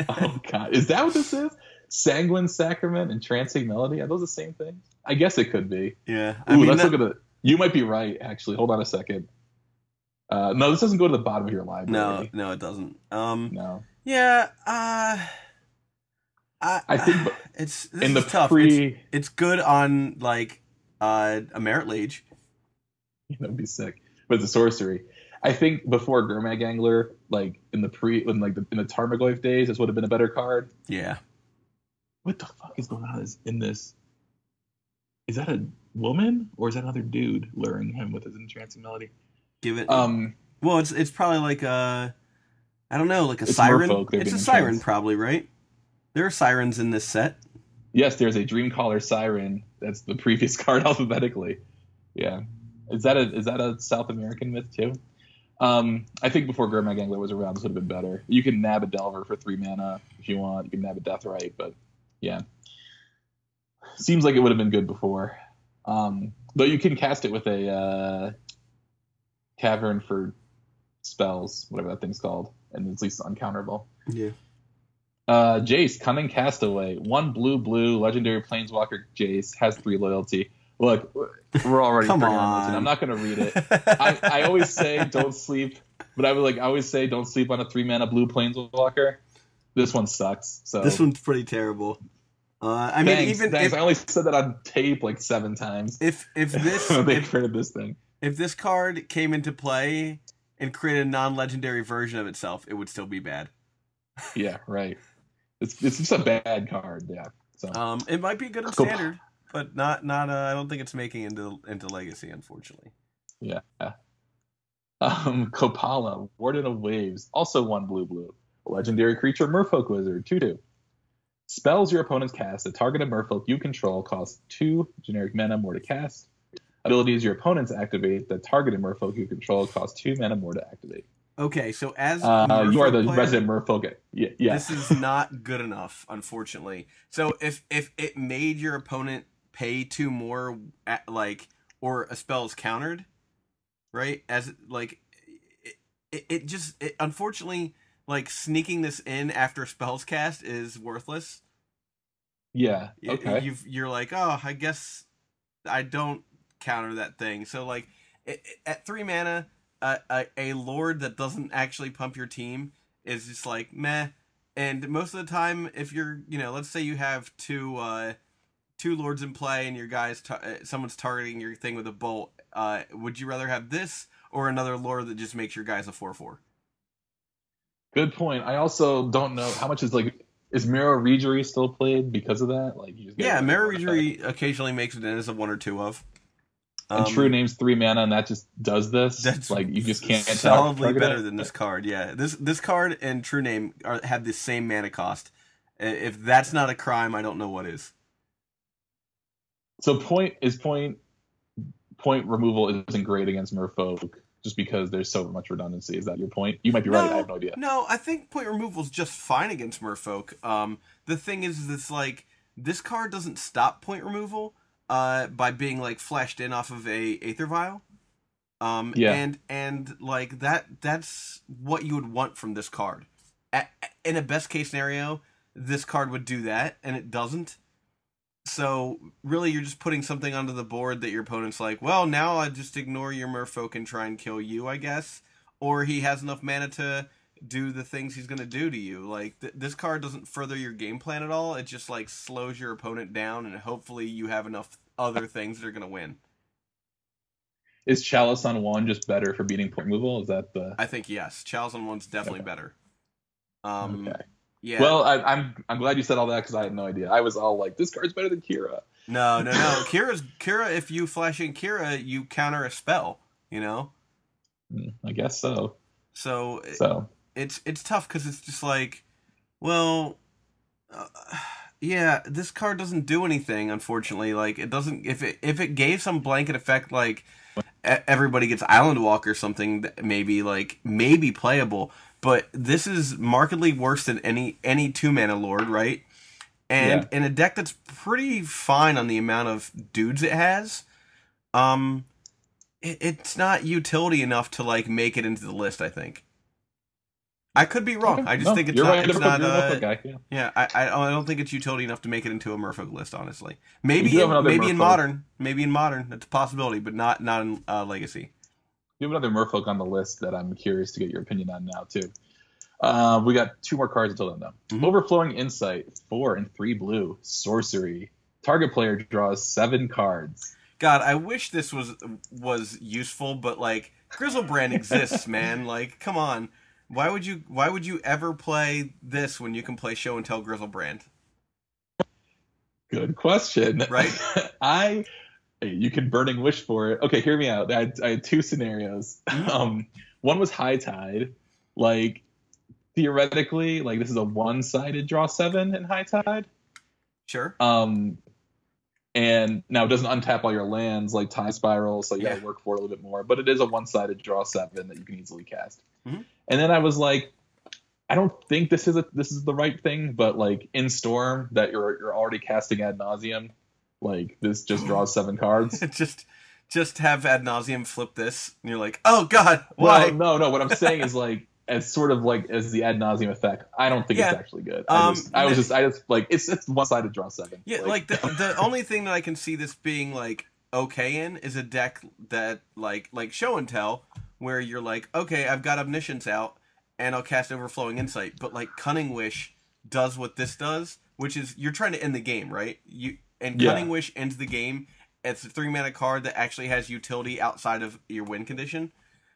Oh god, is that what this is? Sanguine Sacrament and Trancing Melody? Are those the same things? I guess it could be. yeah, Ooh, mean, let's that- look at the. You might be right. Actually, hold on a second. Uh, no, this doesn't go to the bottom of your library. no, no, it doesn't. Um, no. yeah, uh, I, I think b- it's In the tough. pre, It's, it's good on like uh, a Marit Lage. that would be sick. But it's a sorcery. I think before Gurmag Angler, like in the pre, in like the, in the Tarmogoyf days, this would have been a better card. Yeah, What the fuck is going on in this? Is that a woman or is that another dude luring him with his entrancing melody? give it. Um, well, it's it's probably like a, I don't know, like a siren. merfolk, It's a siren, entranced. probably, right? There are sirens in this set. Yes, there's a Dreamcaller Siren. That's the previous card alphabetically. Yeah, is that a is that a South American myth too? Um, I think before Gurmag Angler was around, this would have been better. You can nab a Delver for three mana if you want. You can nab a Deathrite, but yeah, seems like it would have been good before. Um, though you can cast it with a uh, Cavern for spells, whatever that thing's called, and it's at least uncounterable. Yeah. Uh, Jace, Cunning Castaway, one blue blue legendary planeswalker. Jace has three loyalty. Look, we're already Come bringing our notes in. on. I'm not gonna read it. I, I always say don't sleep, but I would like I always say don't sleep on a three mana blue planeswalker. This one sucks. So this one's pretty terrible. Uh, I mean, Thanks, even thanks. if, I only said that on tape like seven times. if if this they if, printed this thing. if this card came into play and created a non-legendary version of itself, it would still be bad. Yeah, right. It's it's just a bad card. Yeah. So Um, it might be good in standard, but not not. Uh, I don't think it's making into into legacy, unfortunately. Yeah. Um, Kopala, Warden of Waves, also one blue blue. Legendary creature, Merfolk Wizard, 2 2. Spells your opponents cast that targeted a merfolk you control cost 2 generic mana more to cast. Abilities your opponents activate that targeted a merfolk you control cost 2 mana more to activate. Okay, so as Uh, you are the player, resident merfolk. Yeah. yeah. This is not good enough, unfortunately. So if if it made your opponent pay two more, at, like or a spell is countered, right? As like it, it, it just it, unfortunately like sneaking this in after spells cast is worthless. yeah. Okay. You've you're like, oh, I guess I don't counter that thing. So like it, it- at three mana, a, a a lord that doesn't actually pump your team is just like meh. And most of the time, if you're you know, let's say you have two uh two lords in play and your guys ta- uh, someone's targeting your thing with a bolt, uh, would you rather have this or another lord that just makes your guys a four four? Good point. I also don't know how much is like is Merrow Reejerey still played because of that? Like you just Yeah, Merrow. Reejerey occasionally makes it in as a one or two of. And Um, True names three mana, and that just does this. That's like you just can't solidly better it. than this card. Yeah, this this card and True Name are, have the same mana cost, If that's not a crime, I don't know what is. So point is point point removal isn't great against Merfolk just because there's so much redundancy. Is that your point? You might be right. I have no idea. No, I think point removal is just fine against Merfolk. Um, the thing is, it's like this card doesn't stop point removal uh, by being like flashed in off of a Aether Vial. Um, Yeah. and and like that that's what you would want from this card. A- in a best case scenario, this card would do that, and it doesn't. So really, you're just putting something onto the board that your opponent's like, well, now I just ignore your Merfolk and try and kill you, I guess. Or he has enough mana to do the things he's gonna do to you. Like th- this card doesn't further your game plan at all. It just like slows your opponent down, and hopefully you have enough other things that are gonna win. Is Chalice on one just better for beating point removal? Is that the I think yes, Chalice on one's definitely Okay. better. Um, okay? Yeah. Well, I, I'm I'm glad you said all that because I had no idea. I was all like, this card's better than Kira. no, no, no. Kira's Kira. If you flash in Kira, you counter a spell. You know. Hmm, I guess so. So, So it's it's tough because it's just like, well, uh, yeah, this card doesn't do anything. Unfortunately, like it doesn't. If it if it gave some blanket effect, like e- everybody gets Island Walk or something, that maybe like maybe playable. But this is markedly worse than any any two mana lord, right? And in a deck that's pretty fine on the amount of dudes it has, um, it, it's not utility enough to like make it into the list. I think. I could be wrong. I just No, think it's not. right. It's not. Uh, guy. Yeah. yeah, I, I I don't think it's utility enough to make it into a Merfolk list. Honestly, maybe in, maybe in modern, maybe in modern, that's a possibility, but not not in uh, Legacy. You have another Merfolk on the list that I'm curious to get your opinion on now too. Uh, we got two more cards until then though. Mhm. Overflowing Insight, four and three blue, sorcery. Target player draws seven cards. God, I wish this was was useful, but like Griselbrand exists, man. Like, come on, why would you why would you ever play this when you can play Show and Tell Griselbrand? Good question. Right? I you can burning wish for it. Okay, hear me out. I had, I had two scenarios. Mhm. Um, one was high tide. Like theoretically, like this is a one-sided draw seven in high tide. Sure. Um, and now it doesn't untap all your lands like Time Spiral, so you Yeah. gotta work for it a little bit more. But it is a one-sided draw seven that you can easily cast. Mhm. And then I was like, I don't think this is a this is the right thing, but like in Storm that you're you're already casting ad nauseam, like this just draws seven cards. just just have ad nauseam flip this, and you're like, oh God, why? Well, no, no. What I'm saying is like as sort of like as the ad nauseam effect. I don't think Yeah. it's actually good. I, Um, just, I was just I just like it's it's one-sided draw seven. Yeah, like, the the only thing that I can see this being like okay in is a deck that like like show and tell where you're like, okay, I've got omniscience out and I'll cast overflowing insight, but like cunning wish does what this does, which is you're trying to end the game, right? You and Yeah. cunning wish ends the game. It's a three mana card that actually has utility outside of your win condition.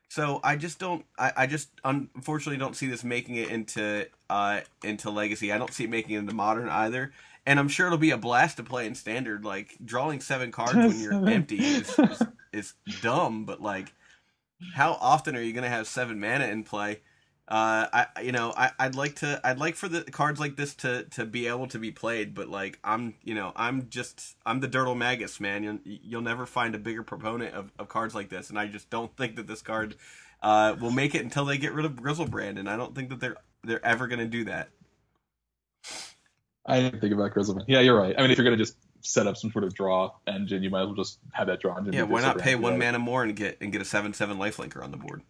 So I just don't. I, I just unfortunately don't see this making it into uh into legacy. I don't see it making it into modern either. And I'm sure it'll be a blast to play in standard. Like drawing seven cards when you're empty is, is is dumb. But like, how often are you gonna have seven mana in play? Uh, I you know I I'd like to I'd like for the cards like this to to be able to be played. But like I'm you know I'm just I'm the Dirtle Magus man. You'll, you'll never find a bigger proponent of, of cards like this. And I just don't think that this card uh, will make it until they get rid of Griselbrand. And I don't think that they're they're ever gonna do that. I didn't think about Griselbrand. Yeah, you're right. I mean, if you're gonna just set up some sort of draw engine, you might as well just have that draw engine. Yeah, why not pay one mana more and get and get a seven seven lifelinker on the board?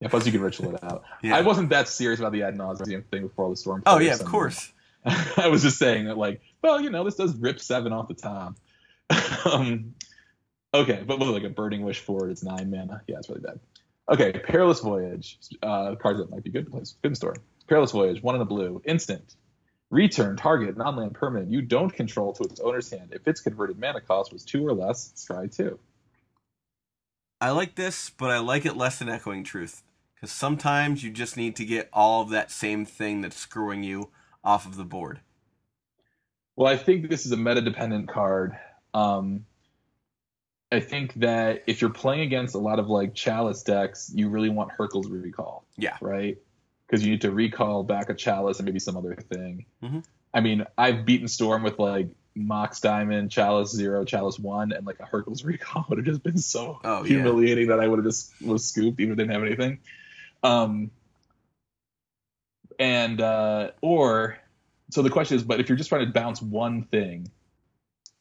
Yeah, plus you can ritual it out. Yeah. I wasn't that serious about the ad nauseam thing before all the storm. Oh yeah, of course. I was just saying that, like, well, you know, this does rip seven off the top. um, okay, but with like a burning wish for it, it's nine mana. Yeah, it's really bad. Okay, perilous voyage. Uh, cards that might be good to play. Good in store. Perilous voyage. One in a blue. Instant. Return target non-land permanent you don't control to its owner's hand if its converted mana cost was two or less. Scry two. I like this, but I like it less than Echoing Truth because sometimes you just need to get all of that same thing that's screwing you off of the board. Well, I think this is a meta-dependent card. Um, I think that if you're playing against a lot of like Chalice decks, you really want Hurkyl's Recall. Yeah. Right. because you need to recall back a chalice and maybe some other thing. Mhm. I mean, I've beaten Storm with like Mox Diamond, Chalice Zero, Chalice One, and like a Hurkyl's recall would have just been so Oh, yeah. humiliating that I would have just was scooped even didn't have anything. Um, and uh, or so the question is, but if you're just trying to bounce one thing,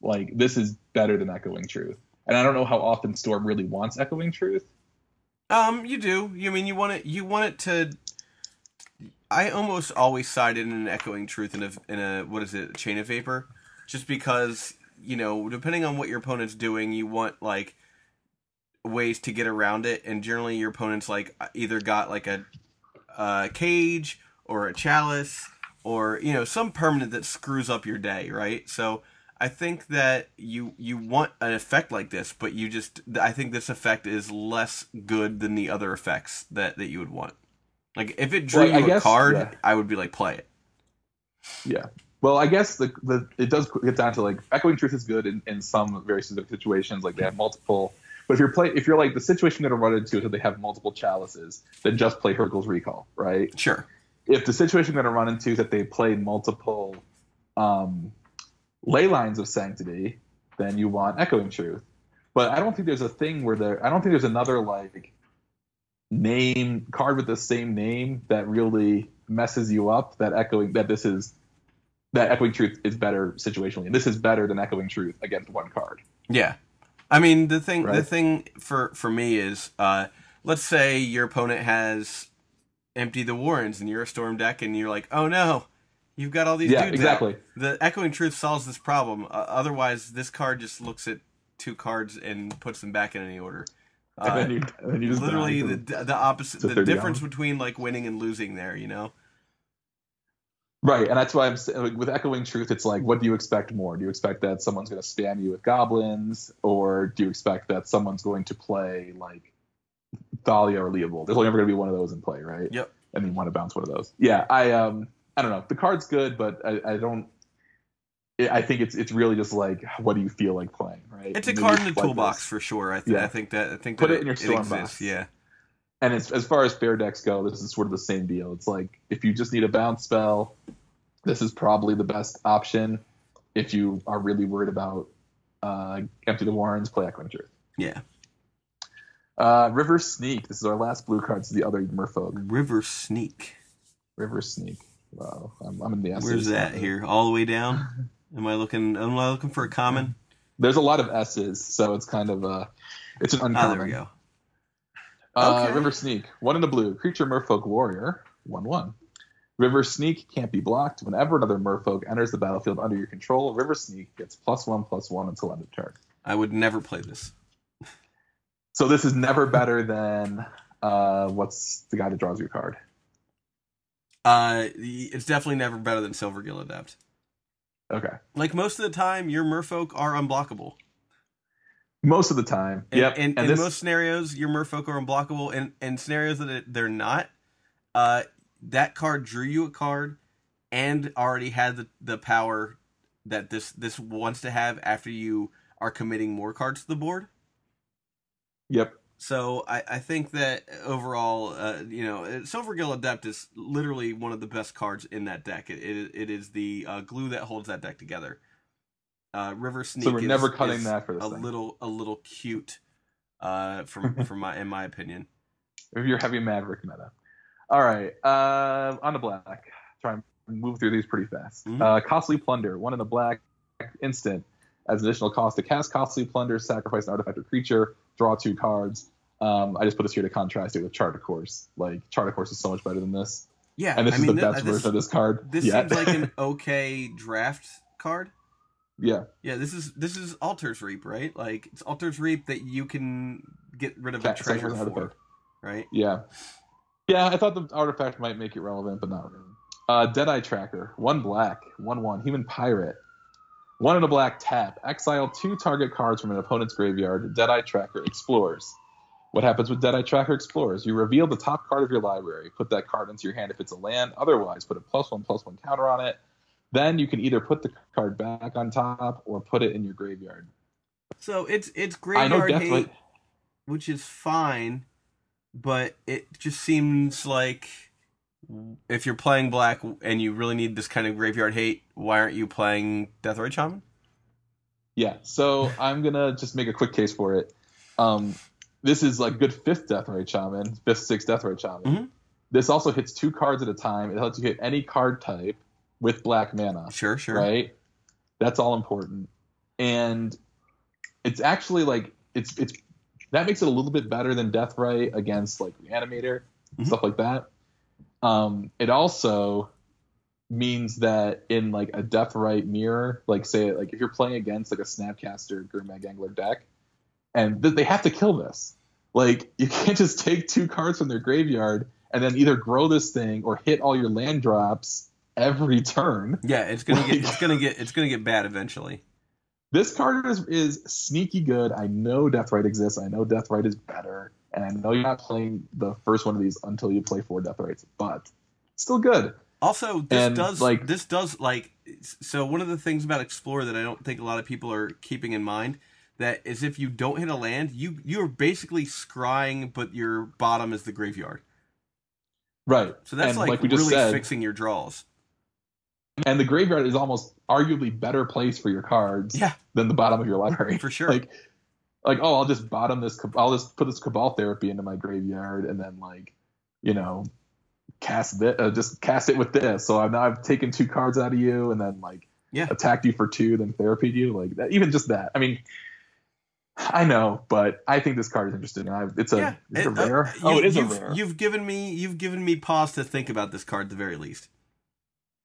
like this is better than Echoing Truth. And I don't know how often Storm really wants Echoing Truth. Um, you do. You mean you want it? You want it to. I almost always side in an echoing truth in a in a what is it chain of vapor, just because you know depending on what your opponent's doing, you want like ways to get around it, and generally your opponent's like either got like a, a cage or a chalice or you know some permanent that screws up your day, right? So I think that you you want an effect like this, but you just I think this effect is less good than the other effects that that you would want. Like if it drew Well, you a guess- card, yeah. I would be like play it. Yeah. Well, I guess the, the it does get down to like echoing truth is good in, in some very specific situations, like they have multiple. But if you're play if you're like the situation you're gonna run into is that they have multiple chalices, then just play Hurkyl's Recall, right? Sure. If the situation you're gonna run into is that they play multiple um, ley lines of sanctity, then you want echoing truth. But I don't think there's a thing where there. I don't think there's another like name card with the same name that really messes you up. That echoing that this is that echoing truth is better situationally, and this is better than echoing truth against one card. Yeah. I mean the thing the thing for for me is uh let's say your opponent has empty the warrens and you're a storm deck and you're like, "Oh no, you've got all these yeah, dudes exactly. out." The echoing truth solves this problem. Uh, otherwise, this card just looks at two cards and puts them back in any order. and Uh, then you, and then you literally the the opposite the difference between like winning and losing there, you know. Right, and that's why I'm saying with echoing truth, it's like, what do you expect more? Do you expect that someone's going to spam you with goblins, or do you expect that someone's going to play like Thalia or Leovold? There's only ever going to be one of those in play, right? Yep. And you want to bounce one of those. Yeah, I um, I don't know. The card's good, but I, I don't. I think it's it's really just like, what do you feel like playing, right? It's a Maybe card in the toolbox this. for sure. I, th- Yeah. I think that I think Put that it in your it storm exists. box. Yeah. And as, as far as fair decks go, this is sort of the same deal. It's like if you just need a bounce spell, this is probably the best option. If you are really worried about uh, empty the warrens, play Echoing Truth. Yeah. Uh, River Sneak. This is our last blue card. This is the other Merfolk. River Sneak. River Sneak. Wow, I'm, I'm in the S's. Where's that here? All the way down? Am I looking? Am I looking for a common? There's a lot of S's, so it's kind of a. it's an Ah, uncommon. there we go. Uh, Okay. River Sneak, one in the blue. Creature Merfolk Warrior, 1 1. River Sneak can't be blocked. Whenever another Merfolk enters the battlefield under your control, River Sneak gets plus 1 plus 1 until end of turn. I would never play this. So this is never better than uh, what's the guy that draws your card? Uh, it's definitely never better than Silvergill Adept. Okay. Like most of the time, your Merfolk are unblockable. Most of the time. And, yep. And, and in this, most scenarios, your Merfolk are unblockable. And in scenarios that it, they're not, uh, that card drew you a card and already had the, the power that this this wants to have after you are committing more cards to the board. Yep. So I, I think that overall, uh, you know, Silvergill Adept is literally one of the best cards in that deck. It it, it is the uh, glue that holds that deck together. Uh, River Sneak. So we're is, never cutting that for this a thing. little a little cute, uh, from from my in my opinion. If you're heavy Maverick meta. All right. Uh, on the black. Try and move through these pretty fast. Mhm. Uh, Costly Plunder. One in the black instant. As additional cost to cast Costly Plunder, sacrifice an artifact or creature, draw two cards. Um, I just put this here to contrast it with Chart of Course. Like, Chart of Course is so much better than this. Yeah, And this I is mean, the best this, version of this card. This yet. seems like an okay draft card. yeah. Yeah, this is this is Altar's Reap, right? Like it's Altar's Reap that you can get rid of a treasure for, right? Yeah. Yeah, I thought the artifact might make it relevant, but not really. Uh, Deadeye Tracker. One black, one one. Human Pirate. One in a black tap. Exile two target cards from an opponent's graveyard. Deadeye Tracker explores. What happens with Deadeye Tracker explores? You reveal the top card of your library. Put that card into your hand if it's a land. Otherwise, put a plus one plus one counter on it. Then you can either put the card back on top or put it in your graveyard. So it's it's graveyard hate, which is fine, but it just seems like if you're playing black and you really need this kind of graveyard hate, why aren't you playing Deathrite Shaman? Yeah, so I'm gonna just make a quick case for it. Um, this is like good fifth Deathrite Shaman, fifth, sixth Deathrite Shaman. Mhm. This also hits two cards at a time. It lets you hit any card type with black mana, Sure, sure. right? That's all important, and it's actually like it's it's that makes it a little bit better than Death Deathrite against like Reanimator Mhm. stuff like that. Um, it also means that in like a Deathrite mirror, like say like if you're playing against like a Snapcaster Gurmag Angler deck, and th- they have to kill this. Like you can't just take two cards from their graveyard and then either grow this thing or hit all your land drops every turn. Yeah, it's gonna get it's gonna get it's gonna get bad eventually. This card is, is sneaky good. I know Death Deathrite exists. I know Death Deathrite is better, and I know you're not playing the first one of these until you play four Death Deathrites, but still good. Also, this And, does like- this does like so one of the things about Explorer that I don't think a lot of people are keeping in mind that is if you don't hit a land, you you're basically scrying, but your bottom is the graveyard. Right. So that's And like, we just really said, fixing your draws. and the graveyard is almost arguably better place for your cards Yeah, than the bottom of your library. for sure. Like, like oh, I'll just bottom this. I'll just put this Cabal Therapy into my graveyard, and then like, you know, cast this. Uh, just cast it with this. So I've now I've taken two cards out of you, and then like, Yeah. attacked you for two, then therapied you. Like that. Even just that. I mean. I know, but I think this card is interesting. I, it's a, yeah, it's a uh, rare. you- oh, it is a rare. You've given me you've given me pause to think about this card at the very least.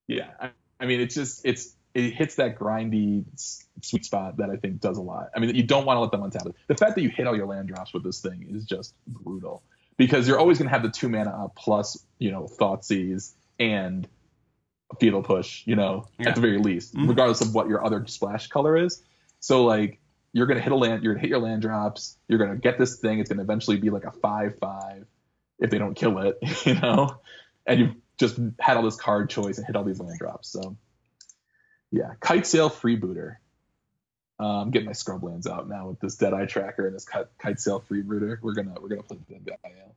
Yeah, I, I mean, it's just it's it hits that grindy s- sweet spot that I think does a lot. I mean, you don't want to let them untap it. The fact that you hit all your land drops with this thing is just brutal because you're always going to have the two mana up plus you know Thoughtseize and Fatal Push, you know, Yeah. at the very least, Mhm. regardless of what your other splash color is. So like you're going to hit a land, you're going to hit your land drops, you're going to get this thing. It's going to eventually be like a five five if they don't kill it, you know, and you've just had all this card choice and hit all these land drops. So yeah, kitesail freebooter. I'm getting my scrub lands out now with this Deadeye Tracker and this kite, kitesail freebooter. We're gonna we're gonna play that guy out.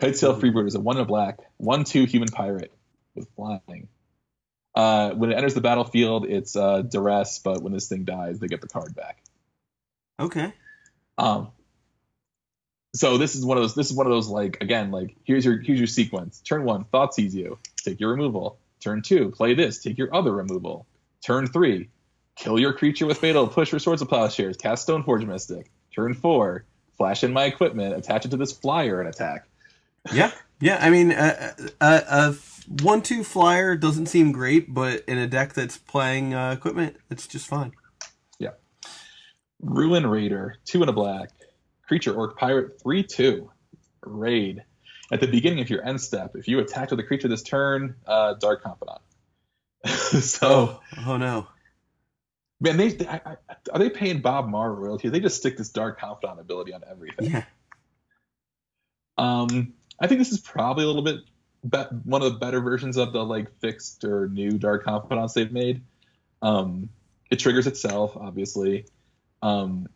Kitesail freebooter is a one in a black, one two human pirate with flying. Uh, when it enters the battlefield, it's uh, duress, but when this thing dies, they get the card back. Okay. Um, so this is one of those. This is one of those like again like here's your here's your sequence. Turn one, thought sees you, take your removal. Turn two, play this, take your other removal. Turn three, kill your creature with fatal, push your swords of plowshares, cast stone Stoneforge Mystic. Turn four, flash in my equipment, attach it to this flyer and attack. Yeah, yeah. I mean, a uh, uh, uh, one two flyer doesn't seem great, but in a deck that's playing uh, equipment, it's just fine. Yeah. Ruin Raider, two and a black. Creature Orc Pirate, 3 2. Raid. At the beginning of your end step, if you attack with a creature this turn, uh, Dark Confidant. so, oh no. man, they, they I, I, are they paying Bob Maher royalty? They just stick this Dark Confidant ability on everything. Yeah. Um, I think this is probably a little bit be- one of the better versions of the like fixed or new Dark Confidants they've made. Um, it triggers itself, obviously. Um,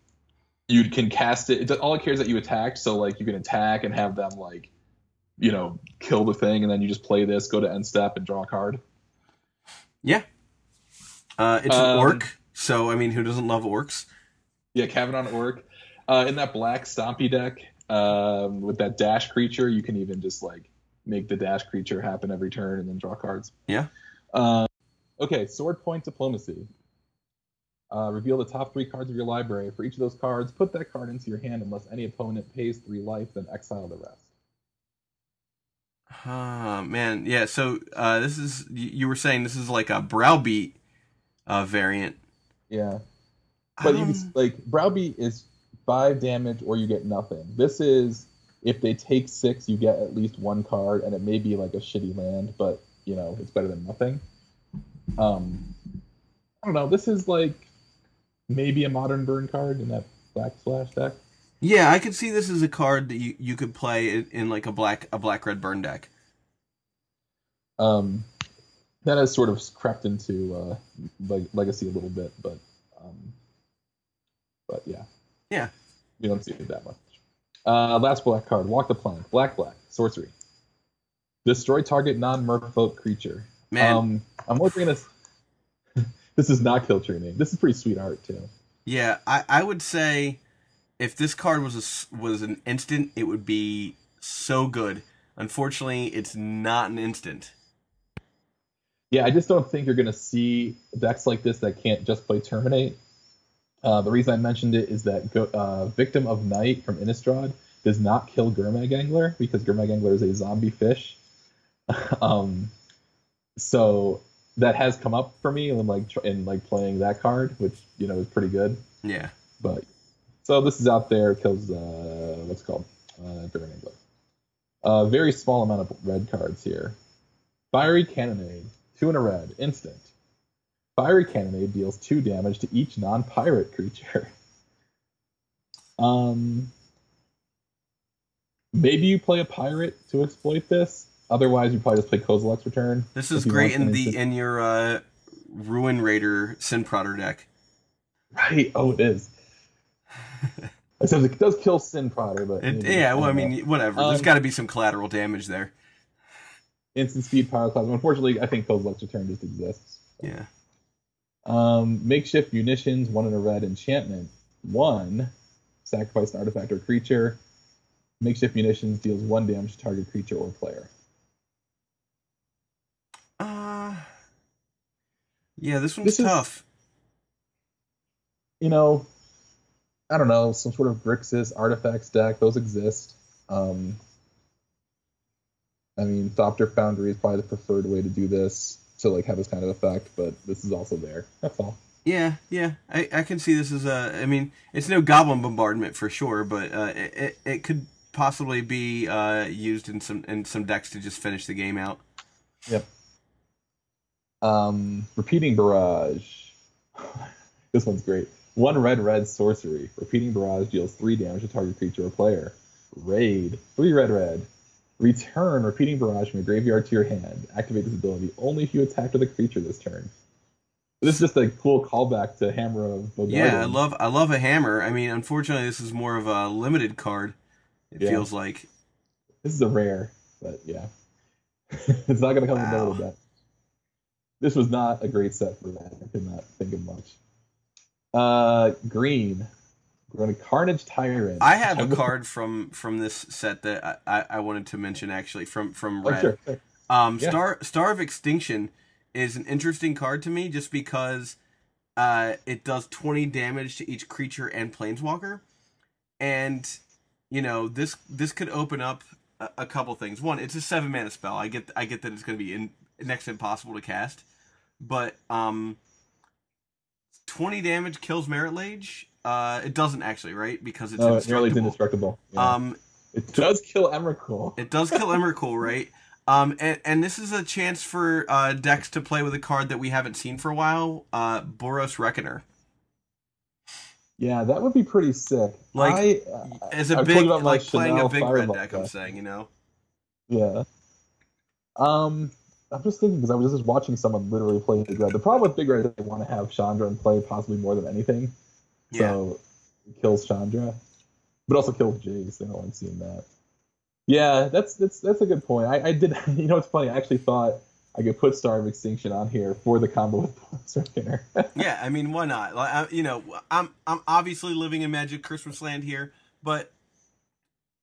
you can cast it. it. All it cares that you attacked, so like you can attack and have them like, you know, kill the thing, and then you just play this, go to end step, and draw a card. Yeah. Uh, it's an Um, orc, so I mean, who doesn't love orcs? Yeah, Cavanon Orc. Uh, in that black Stompy deck, um, with that dash creature, you can even just like make the dash creature happen every turn and then draw cards. Yeah. Uh, okay, Sword Point Diplomacy. Uh, reveal the top three cards of your library. For each of those cards, put that card into your hand unless any opponent pays three life, then exile the rest. Ah, man, yeah. So uh, this is you you were saying this is like a browbeat uh, variant. Yeah. But you Um, can, like Browbeat is five damage or you get nothing. This is if they take six, you get at least one card, and it may be like a shitty land, but you know it's better than nothing. Um, I don't know. This is like maybe a modern burn card in that black slash deck. Yeah, I could see this as a card that you, you could play in, in like a black a black red burn deck. Um, that has sort of crept into uh, like legacy a little bit, but um, but yeah, Yeah. we don't see it that much. Uh, last black card, walk the plank, black black sorcery. Destroy target non-merfolk creature. Man, Um, I'm looking at this. this is not kill training. This is pretty sweet art too. yeah, I, I would say if this card was a was an instant, it would be so good. Unfortunately, it's not an instant. Yeah, I just don't think you're going to see decks like this that can't just play Terminate. Uh, the reason I mentioned it is that go, uh, Victim of Night from Innistrad does not kill Gurmag Angler because Gurmag Angler is a zombie fish. um, so that has come up for me in like in like playing that card, which you know is pretty good. Yeah. But so this is out there kills uh, what's it called uh, Angler. A very small amount of red cards here. Fiery Cannonade, two in a red, instant. Fiery Cannonade deals two damage to each non-pirate creature. Um, maybe you play a pirate to exploit this. Otherwise, you probably just play Kozilek's Return. This is great in the instant- in your uh, Ruin Raider Sin Prodder deck. Right. Oh, it is. Except it does kill Sin Prodder, but It, you know, yeah, well, I mean, whatever. There's got to be some collateral damage there. instant speed pyroclasm. Unfortunately, I think Kozilek's Return just exists. Yeah. Um, makeshift munitions, one in a red enchantment. One, sacrifice an artifact or creature. Makeshift munitions deals one damage to target creature or player. Uh, yeah, this one's This is- tough. You know, I don't know, some sort of Grixis artifacts deck, those exist. Um, I mean, Thopter Foundry is probably the preferred way to do this to like have this kind of effect, but this is also there. That's all. Yeah, yeah, I, I can see this as a. I mean, it's no Goblin Bombardment for sure, but uh, it, it it could possibly be uh, used in some in some decks to just finish the game out. Yep. Um, repeating barrage. this one's great. One red red sorcery. Repeating barrage deals three damage to target creature or player. Raid. Three red red. Return repeating barrage from your graveyard to your hand. Activate this ability only if you attack with a creature this turn. This is just a cool callback to Hammer of Bogardan. Yeah, I love I love a hammer. I mean, unfortunately, this is more of a limited card. It Yeah. feels like. This is a rare, but yeah. it's not going to come Wow. with double deck. This was not a great set for that. I could not think of much. Uh, green. We're going to Carnage Tyrant. I have a card from from this set that I, I, wanted to mention actually from from Oh, Red. sure, sure. Um, Yeah. Star Star of Extinction is an interesting card to me just because uh, it does twenty damage to each creature and planeswalker, and you know this this could open up a, a couple things. One, it's a seven mana spell. I get I get that it's going to be in, next to impossible to cast, but um, twenty damage kills Marit Lage. Uh, it doesn't actually, right? Because it's it nearly indestructible. indestructible. Yeah. Um, it does kill Emrakul. it does kill Emrakul, right? Um, and, and this is a chance for uh, decks to play with a card that we haven't seen for a while, uh, Boros Reckoner. Yeah, that would be pretty sick. Like, I, uh, As a I've big, like playing a big red Fireball deck, I'm saying, you know? Yeah. Um, I'm just thinking because I was just watching someone literally play Big Red. The problem with Big Red is they want to have Chandra and play possibly more than anything. Yeah. So it kills Chandra, but also kills Jace. I don't like seeing that. Yeah, that's that's that's a good point. I, I did. You know, it's funny. I actually thought I could put Star of Extinction on here for the combo with Boros Reckoner. yeah, I mean, why not? Like, I, you know, I'm I'm obviously living in Magic Christmas Land here, but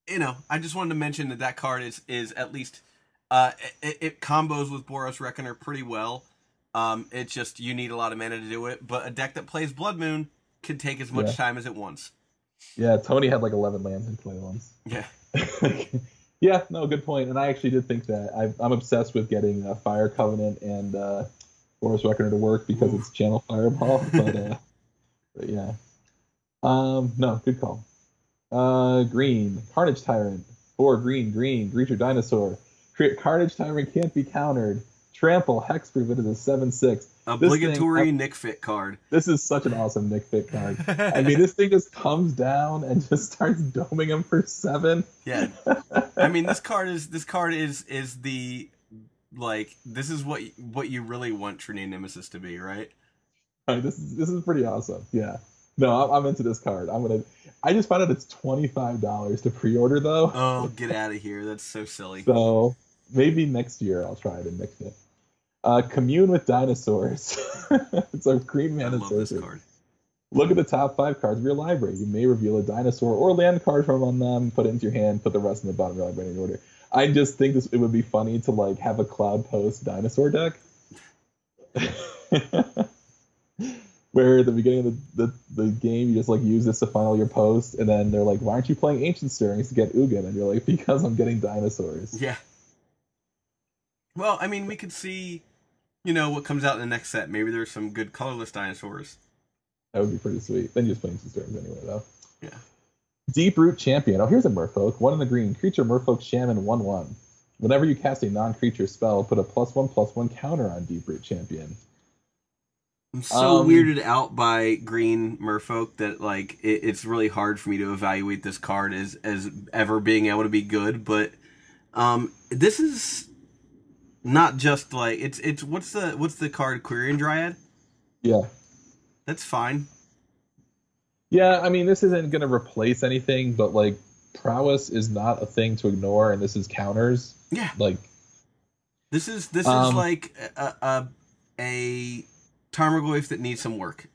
you know, I just wanted to mention that that card is is at least uh, it, it combos with Boros Reckoner pretty well. Um, it's just you need a lot of mana to do it, but a deck that plays Blood Moon can take as much Yeah. time as it wants. yeah, Tony had like 11 lands in play once. Yeah, yeah, no, good point. And I actually did think that I, I'm obsessed with getting uh, Fire Covenant and uh, Boros Reckoner to work because it's Channel Fireball. But, uh, but yeah, um, no, good call. Uh, green Carnage Tyrant, four green, green, Greaser Dinosaur. Crit- Carnage Tyrant can't be countered. Trample Hexproof. It is a seven six. obligatory thing- Nic Fit card. This is such an awesome Nic Fit card. I mean, this thing just comes down and just starts doming him for seven. yeah, I mean this card is this card is is the like this is what what you really want Trinity Nemesis to be, right? This is this is pretty awesome. Yeah. No, I'm, into this card. I'm gonna. I just found out it's twenty five dollars to pre-order though. Oh, get out of here! That's so silly. So maybe next year I'll try it and mix it. Uh, commune with dinosaurs. it's a green I mana love this card. Look at the top five cards of your library. You may reveal a dinosaur or land card from on them, put it into your hand, put the rest in the bottom of your library in order. I just think this it would be funny to like have a Cloudpost dinosaur deck. Where at the beginning of the, the, the game you just like use this to final your post, and then they're like, Why aren't you playing Ancient Stirrings to get Ugin? And you're like, Because I'm getting dinosaurs. Yeah. Well, I mean, we could see, you know, what comes out in the next set. Maybe there's some good colorless dinosaurs. That would be pretty sweet. Then you just play Ancient Stirrings anyway though. Yeah. Deeproot Champion. Oh, here's a Merfolk. One in the green. Creature Merfolk Shaman 1 1. Whenever you cast a non creature spell, put a plus 1 plus 1 counter on Deeproot Champion. I'm so Um, weirded out by green merfolk that like it, it's really hard for me to evaluate this card as as ever being able to be good. But um, this is not just like it's it's what's the what's the card Quirion Dryad? Yeah. That's fine. Yeah, I mean, this isn't going to replace anything, but like, prowess is not a thing to ignore, and this is counters. Yeah, Like, this is this is Um, like a a, a Tarmogoyf that needs some work.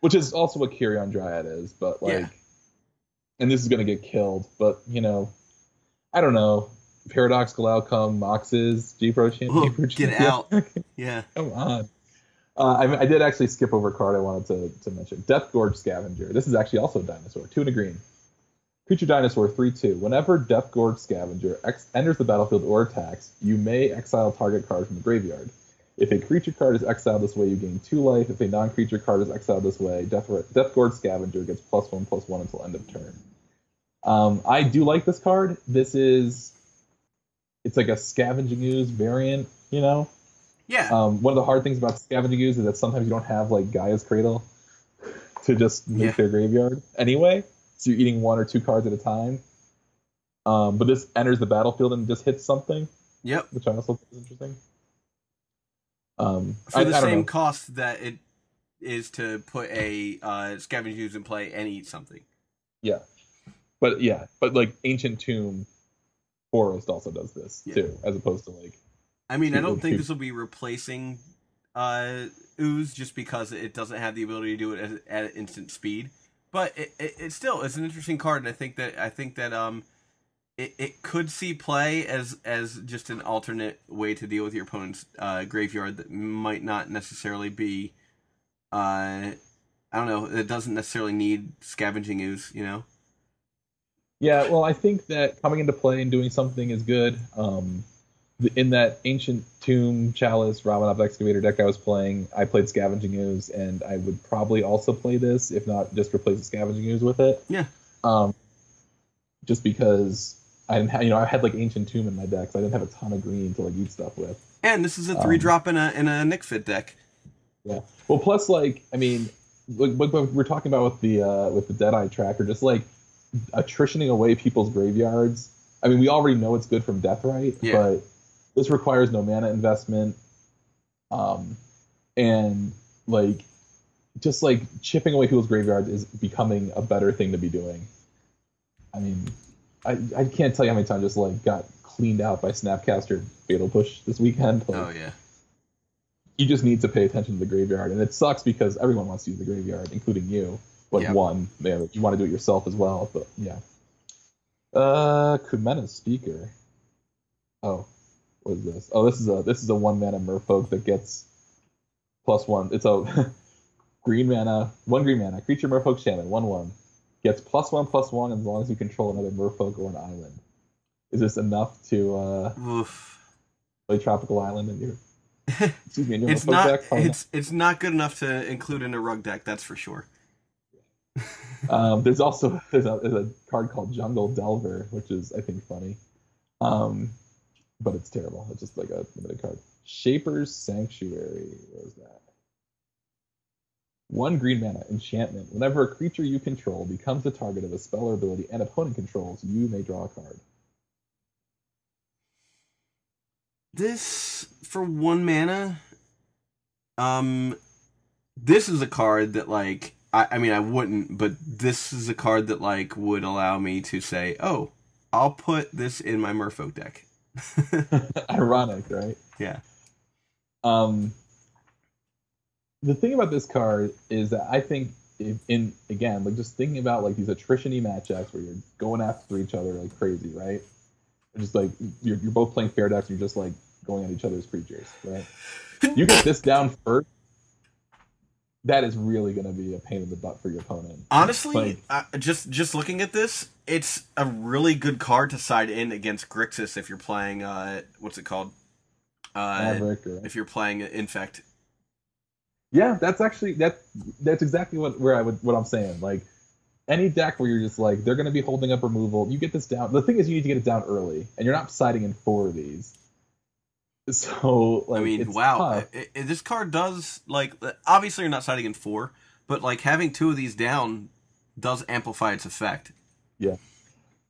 which is also what Quirion Dryad is, but like, Yeah. and this is going to get killed, but you know, I don't know. Paradoxical outcome, Mox's Deep Root Champ- Oh, Deep get out. Yeah. Come on. Uh, I, I did actually skip over a card I wanted to, to mention. Deathgorge Scavenger. This is actually also a dinosaur. Two and a green. Creature dinosaur, 3 2. Whenever Deathgorge Scavenger ex- enters the battlefield or attacks, you may exile target card from the graveyard. If a creature card is exiled this way, you gain 2 life. If a non creature card is exiled this way, Death, Deathgorge Scavenger gets plus 1 plus 1 until end of turn. Um, I do like this card. This is. It's like a scavenging ooze variant, you know? Yeah. Um, one of the hard things about scavenging ooze is that sometimes you don't have like Gaea's Cradle to just make Yeah. their graveyard anyway. So you're eating one or two cards at a time. Um, but this enters the battlefield and just hits something, yep. which I also think is interesting. Um, For I, the I same know. cost that it is to put a uh, scavenge ooze in play and eat something. Yeah, but yeah, but like Ancient Tomb Forest also does this Yeah. too, as opposed to like I mean, I don't think this will be replacing uh, ooze just because it doesn't have the ability to do it at, at instant speed. But it, it, it still is an interesting card, and I think that I think that um, it, it could see play as as just an alternate way to deal with your opponent's uh, graveyard that might not necessarily be. Uh, I don't know. It doesn't necessarily need scavenging ooze, you know. Yeah, well, I think that coming into play and doing something is good. Um, in that ancient tomb chalice Ramunap excavator deck I was playing, I played scavenging ooze, and I would probably also play this, if not just replace the scavenging ooze with it. Yeah. Um, just because I didn't have, you know, I had like ancient tomb in my deck, so I didn't have a ton of green to like eat stuff with. And this is a Um, three drop in a in a Nic Fit deck. Yeah. Well, plus like I mean, like we're talking about with the uh, with the Deadeye tracker, just like attritioning away people's graveyards. I mean, we already know it's good from Deathrite, Yeah. but this requires no mana investment, um, and like just like chipping away people's graveyards is becoming a better thing to be doing. I mean, I I can't tell you how many times I just like got cleaned out by Snapcaster Fatal Push this weekend. Like, Oh yeah. you just need to pay attention to the graveyard, and it sucks because everyone wants to use the graveyard, including you. Like Yep. one, man, you want to do it yourself as well, but yeah. Uh, Kumena's speaker. Oh, what is this? Oh, this is a this is a one mana merfolk that gets plus one. It's a green mana, one green mana creature merfolk shaman, one one gets plus one plus one as long as you control another merfolk or an island. Is this enough to uh, play tropical island in your? Excuse me, in your it's merfolk not deck? Probably it's it's not good enough to include in a rug deck that's for sure Um, there's also there's a, there's a card called Jungle Delver, which is I think funny, um, but it's terrible. It's just like a limited card. Shaper's Sanctuary. What is that? One green mana enchantment. Whenever a creature you control becomes the target of a spell or ability and opponent controls, you may draw a card. this for one mana um this is a card that like I, I mean i wouldn't but this is a card that like would allow me to say oh i'll put this in my merfolk deck Ironic, right? Yeah. Um, the thing about this card is that I think in, in again, like just thinking about like these attrition-y matchups where you're going after each other like crazy, right? Just like you're, you're both playing fair decks, and you're just like going at each other's creatures, right? You get this down first. That is really going to be a pain in the butt for your opponent. Honestly, Like- uh, just just looking at this, it's a really good card to side in against Grixis if you're playing uh what's it called? Uh Maverick or if you're playing Infect. Yeah, that's actually that. That's exactly what where I would what I'm saying. Like any deck where you're just like they're going to be holding up removal, you get this down. The thing is, you need to get it down early, and you're not siding in four of these. So like, I mean, wow, tough. I- I- this card does like obviously you're not siding in four, but like having two of these down does amplify its effect. Yeah.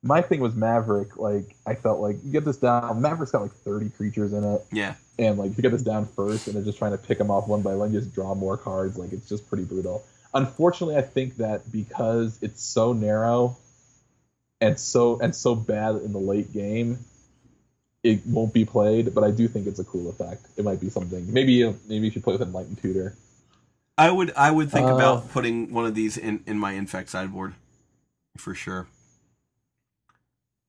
My thing was Maverick. Like I felt like you get this down. Maverick's got like 30 creatures in it, Yeah, and like you get this down first, and they're just trying to pick them off one by one, just draw more cards. Like it's just pretty brutal. Unfortunately, I think that because it's so narrow and so and so bad in the late game, it won't be played. But I do think it's a cool effect. It might be something. Maybe uh, maybe you should play with Enlightened Tutor. I would I would think Uh, about putting one of these in in my Infect sideboard for sure.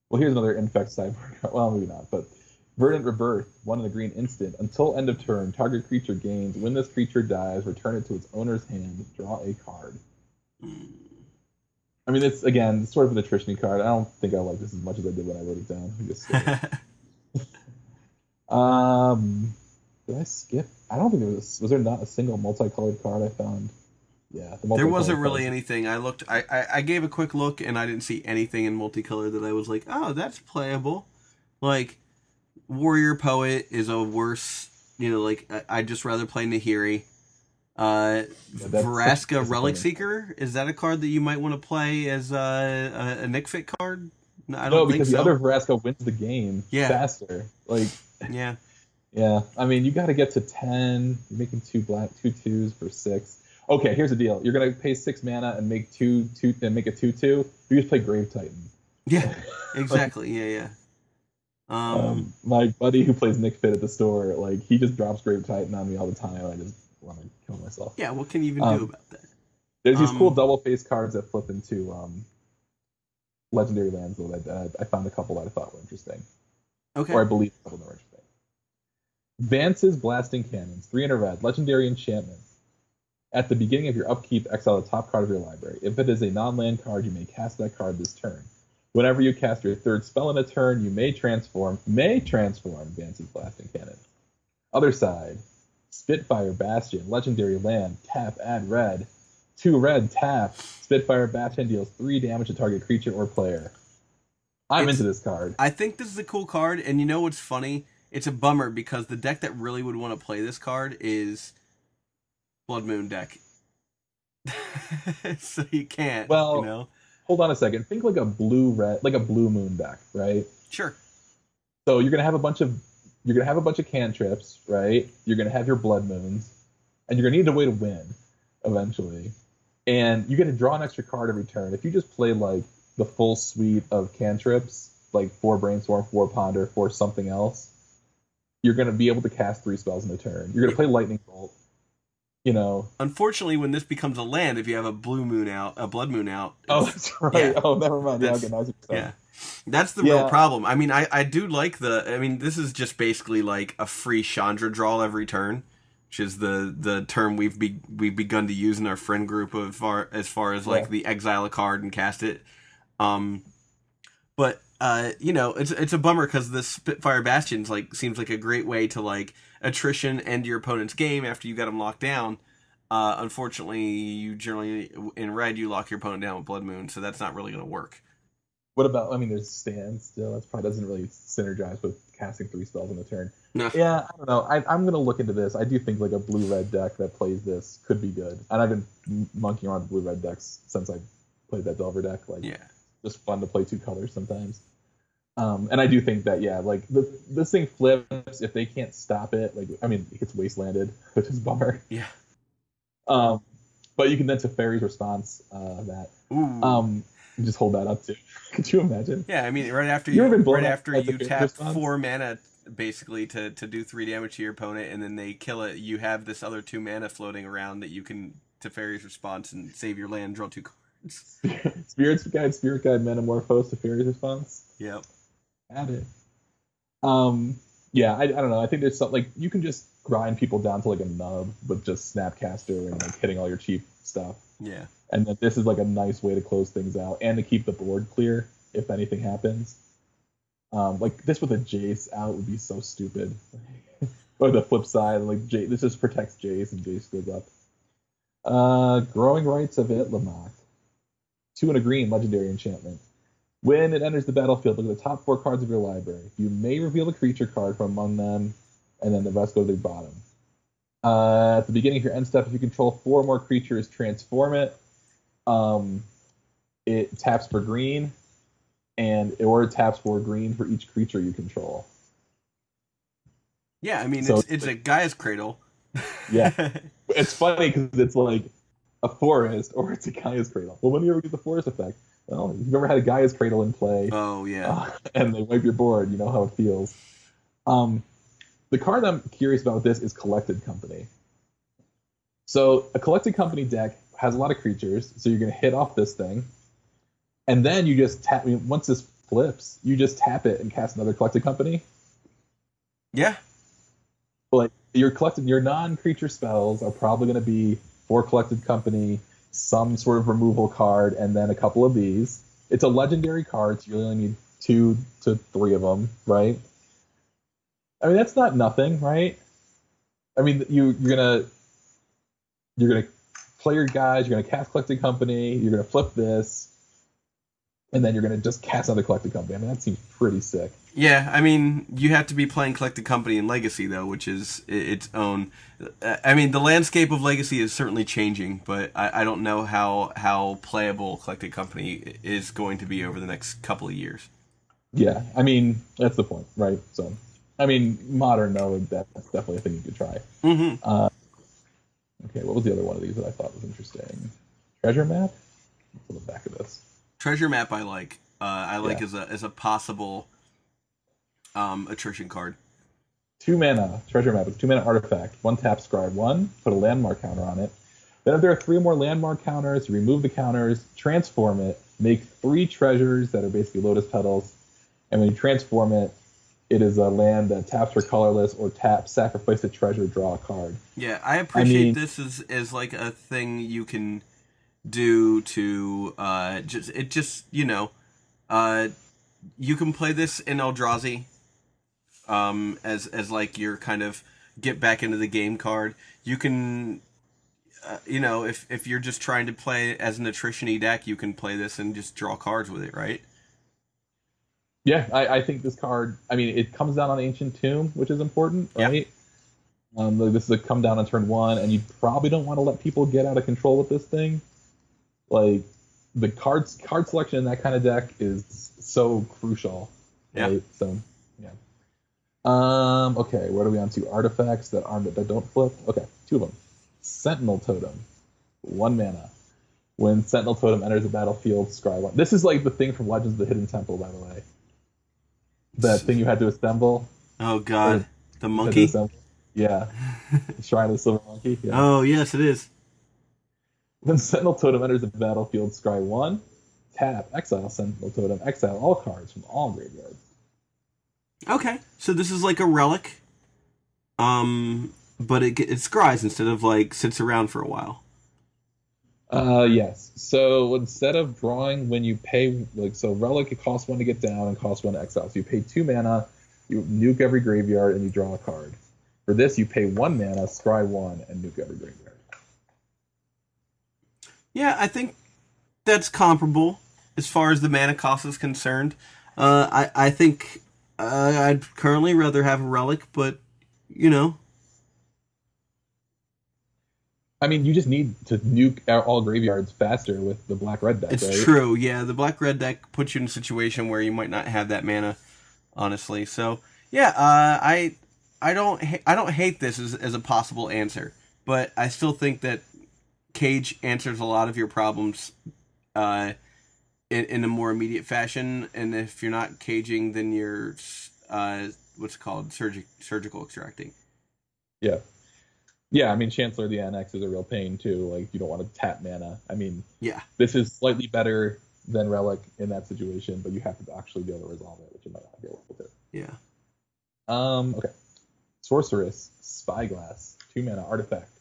Well, here's another infect sideboard. Well, maybe not, but Verdant Rebirth, one in the green instant. Until end of turn, target creature gains. When this creature dies, return it to its owner's hand. Draw a card. I mean, it's again it's sort of an attrition card. I don't think I like this as much as I did when I wrote it down. I guess. um, did I skip? I don't think there was. Was there not a single multicolored card I found? Yeah, the there wasn't really cards. anything. I looked. I, I I gave a quick look and I didn't see anything in multicolor that I was like, oh, that's playable. Like Warrior Poet is a worse. You know, like I, I'd just rather play Nahiri. Uh, Yeah, that's Vraska Relic. Seeker is that a card that you might want to play as a, a, a Nic Fit card? No, I don't No, because so. the other Vraska wins the game Yeah. faster. Like Yeah, Yeah, I mean, you got to get to ten. You're making two black, two twos for six. Okay, here's the deal. You're gonna pay six mana and make two, two, and make a two-two. You just play Grave Titan. yeah, exactly. Yeah, yeah. Um, Um, my buddy who plays Nic Fit at the store, like he just drops Grave Titan on me all the time. I just want to kill myself. yeah. What can you even um, do about that? There's these Um, cool double face cards that flip into um, legendary lands though. That uh, I found a couple that I thought were interesting. Okay. or I believe a couple that were interesting. Vance's Blasting Cannons, three in a red, legendary enchantment. At the beginning of your upkeep, exile the top card of your library. If it is a non-land card, you may cast that card this turn. Whenever you cast your third spell in a turn, you may transform, may transform Vance's Blasting Cannon. Other side, Spitfire Bastion, legendary land, tap, add red. Two red, tap. Spitfire Bastion deals three damage to target creature or player. I'm It's- into this card. I think this is a cool card, and you know what's funny? It's a bummer because the deck that really would want to play this card is Blood Moon deck. so you can't. Well- you know, hold on a second. Think like a blue red, like a blue moon deck, right? sure. So you're gonna have a bunch of you're gonna have a bunch of cantrips, right? You're gonna have your blood moons, and you're gonna need a way to win eventually. And you get to draw an extra card every turn. If you just play like the full suite of cantrips, like four brainstorm, four ponder, four something else, you're gonna be able to cast three spells in a turn. You're gonna play lightning bolt. You know. Unfortunately, when this becomes a land, if you have a blue moon out, a blood moon out, Oh, that's right. yeah. Oh, never mind. Yeah, That's- okay, now I see what you're saying. yeah, that's the real problem. I mean, I I do like the. I mean, this is just basically like a free Chandra draw every turn, which is the the term we've be, we've begun to use in our friend group of far as far as like Yeah. the exile a card and cast it. Um, but uh, you know, it's it's a bummer because the Spitfire Bastions like seems like a great way to like attrition end your opponent's game after you got them locked down. Uh, unfortunately, you generally in red you lock your opponent down with Blood Moon, so that's not really going to work. What about? I mean, there's stand still. That probably doesn't really synergize with casting three spells in a turn. No. Yeah, I don't know. I, I'm gonna look into this. I do think like a blue red deck that plays this could be good. And I've been monkeying around with blue red decks since I played that Delver deck. Like, Yeah. just fun to play two colors sometimes. Um, and I do think that yeah, like the, this thing flips if they can't stop it. Like, I mean, it gets wastelanded, which is bummer. Yeah. Um, but you can then Teferi's response uh, that Ooh. um, just hold that up too. Could you imagine? Yeah, I mean, right after You you, right after you tap response? four mana basically to to do three damage to your opponent, and then they kill it. You have this other two mana floating around that you can Teferi's response and save your land, draw two cards. Spirit's Guide, Spirit Guide, Metamorphose, Teferi's response. Yep. Add it. Um, yeah, I, I don't know. I think there's something like you can just grind people down to like a nub with just Snapcaster and like hitting all your cheap stuff. Yeah. And that this is like a nice way to close things out and to keep the board clear if anything happens. Um, like this with a Jace out would be so stupid. or the flip side, like Jace, this just protects Jace and Jace goes up. Uh, Growing Rites of Itlimoc. Two and a green, legendary enchantment. When it enters the battlefield, look at the top four cards of your library. You may reveal a creature card from among them, and then the rest go to the bottom. Uh, at the beginning of your end step, if you control four or more creatures, transform it. Um, it taps for green, and or it taps for green for each creature you control. Yeah, I mean, So- it's it's a Gaea's Cradle. Yeah. It's funny because it's like a forest or it's a Gaea's Cradle. Well, when do you ever get the forest effect? Well, if you've ever had a Gaea's Cradle in play, oh yeah. uh, and they wipe your board, you know how it feels. Um, the card I'm curious about with this is Collected Company. So a Collected Company deck has a lot of creatures, so you're going to hit off this thing, and then you just tap. I mean, once this flips, you just tap it and cast another Collected Company. Yeah. Like your collected, your non-creature spells are probably going to be for Collected Company, some sort of removal card, and then a couple of these. It's a legendary card, so you only need two to three of them, right? I mean, that's not nothing, right? I mean, you you're gonna you're gonna play your guys, you're gonna cast Collected Company, you're gonna flip this, and then you're gonna just cast another Collected Company. I mean, that seems pretty sick. Yeah, I mean, you have to be playing Collected Company and Legacy though, which is its own. uh, I mean, the landscape of Legacy is certainly changing, but I, I don't know how how playable Collected Company is going to be over the next couple of years. Yeah, I mean that's the point, right? So, I mean, modern though, that's definitely a thing you could try. hmm Okay, what was the other one of these that I thought was interesting? Treasure map. What's on the back of this? Treasure map, I like. Uh, I like Yeah. as a as a possible um, attrition card. Two mana treasure map. It's two mana artifact. One tap, scry one. Put a landmark counter on it. Then if there are three more landmark counters, you remove the counters, transform it, make three treasures that are basically lotus petals, and when you transform it, it is a land that taps for colorless or tap, sacrifice a treasure, draw a card. Yeah, I appreciate mean- this as as like a thing you can do to uh just it just you know uh you can play this in Eldrazi um as as like your kind of get back into the game card. You can uh, you know if if you're just trying to play as an attrition deck, you can play this and just draw cards with it, right? Yeah, I, I think this card. I mean, it comes down on Ancient Tomb, which is important, right? Um, this is a come down on turn one, and you probably don't want to let people get out of control with this thing. Like the cards, card selection in that kind of deck is so crucial. Yeah. Right? So, yeah. Um. Okay, what are we on to? Artifacts that aren't that don't flip. Okay, two of them. Sentinel Totem, one mana. When Sentinel Totem enters the battlefield, scry one. This is like the thing from Legends of the Hidden Temple, by the way. That thing you had to assemble. Oh god, the You had to monkey. Yeah. Shrine of the Silver Monkey. Yeah. Oh, yes, it is. When Sentinel Totem enters the battlefield, scry one, tap, exile Sentinel Totem, exile all cards from all graveyards. Okay, so this is like a relic, um, but it it scries instead of like sits around for a while. Uh, yes. So instead of drawing when you pay, like, so Relic, it costs one to get down and costs one to exile. So you pay two mana, you nuke every graveyard, and you draw a card. For this, you pay one mana, scry one, and nuke every graveyard. Yeah, I think that's comparable as far as the mana cost is concerned. Uh, I I think uh, I'd currently rather have a relic, but you know, I mean, you just need to nuke all graveyards faster with the black red deck, it's right? true. Yeah, the black red deck puts you in a situation where you might not have that mana, honestly. So yeah, uh, I I don't ha- I don't hate this as as a possible answer, but I still think that Cage answers a lot of your problems uh, in, in a more immediate fashion, and if you're not caging, then you're uh, what's called surgic surgical extracting. Yeah. Yeah, I mean Chancellor of the Annex is a real pain too. Like you don't want to tap mana. I mean, Yeah, this is slightly better than Relic in that situation, but you have to actually be able to resolve it, which you might not be able to. yeah. Um, okay. Sorcerous Spyglass, two mana artifact.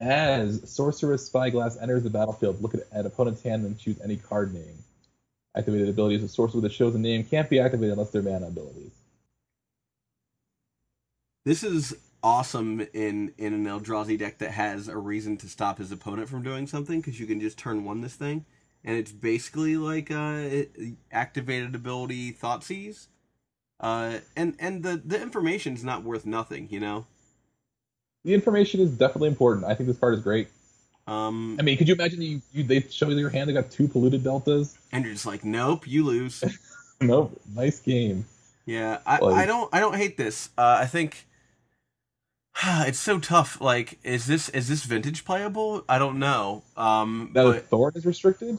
As Sorcerous Spyglass enters the battlefield, look at, at opponent's hand and choose any card name. Activated abilities of sorcerer that shows a name can't be activated unless they're mana abilities. This is awesome in in an Eldrazi deck that has a reason to stop his opponent from doing something because you can just turn one this thing, and it's basically like uh, activated ability Thoughtseize, uh, and and the the information's not worth nothing, you know. The information is definitely important. I think this card is great. Um, I mean, could you imagine you, you they show you your hand, they got two polluted deltas? and you're just like, nope, you lose. nope. Nice game. Yeah, I, Like- I don't I don't hate this. Uh, I think it's so tough. Like, is this is this vintage playable? I don't know. Um, Now but Thorn is restricted?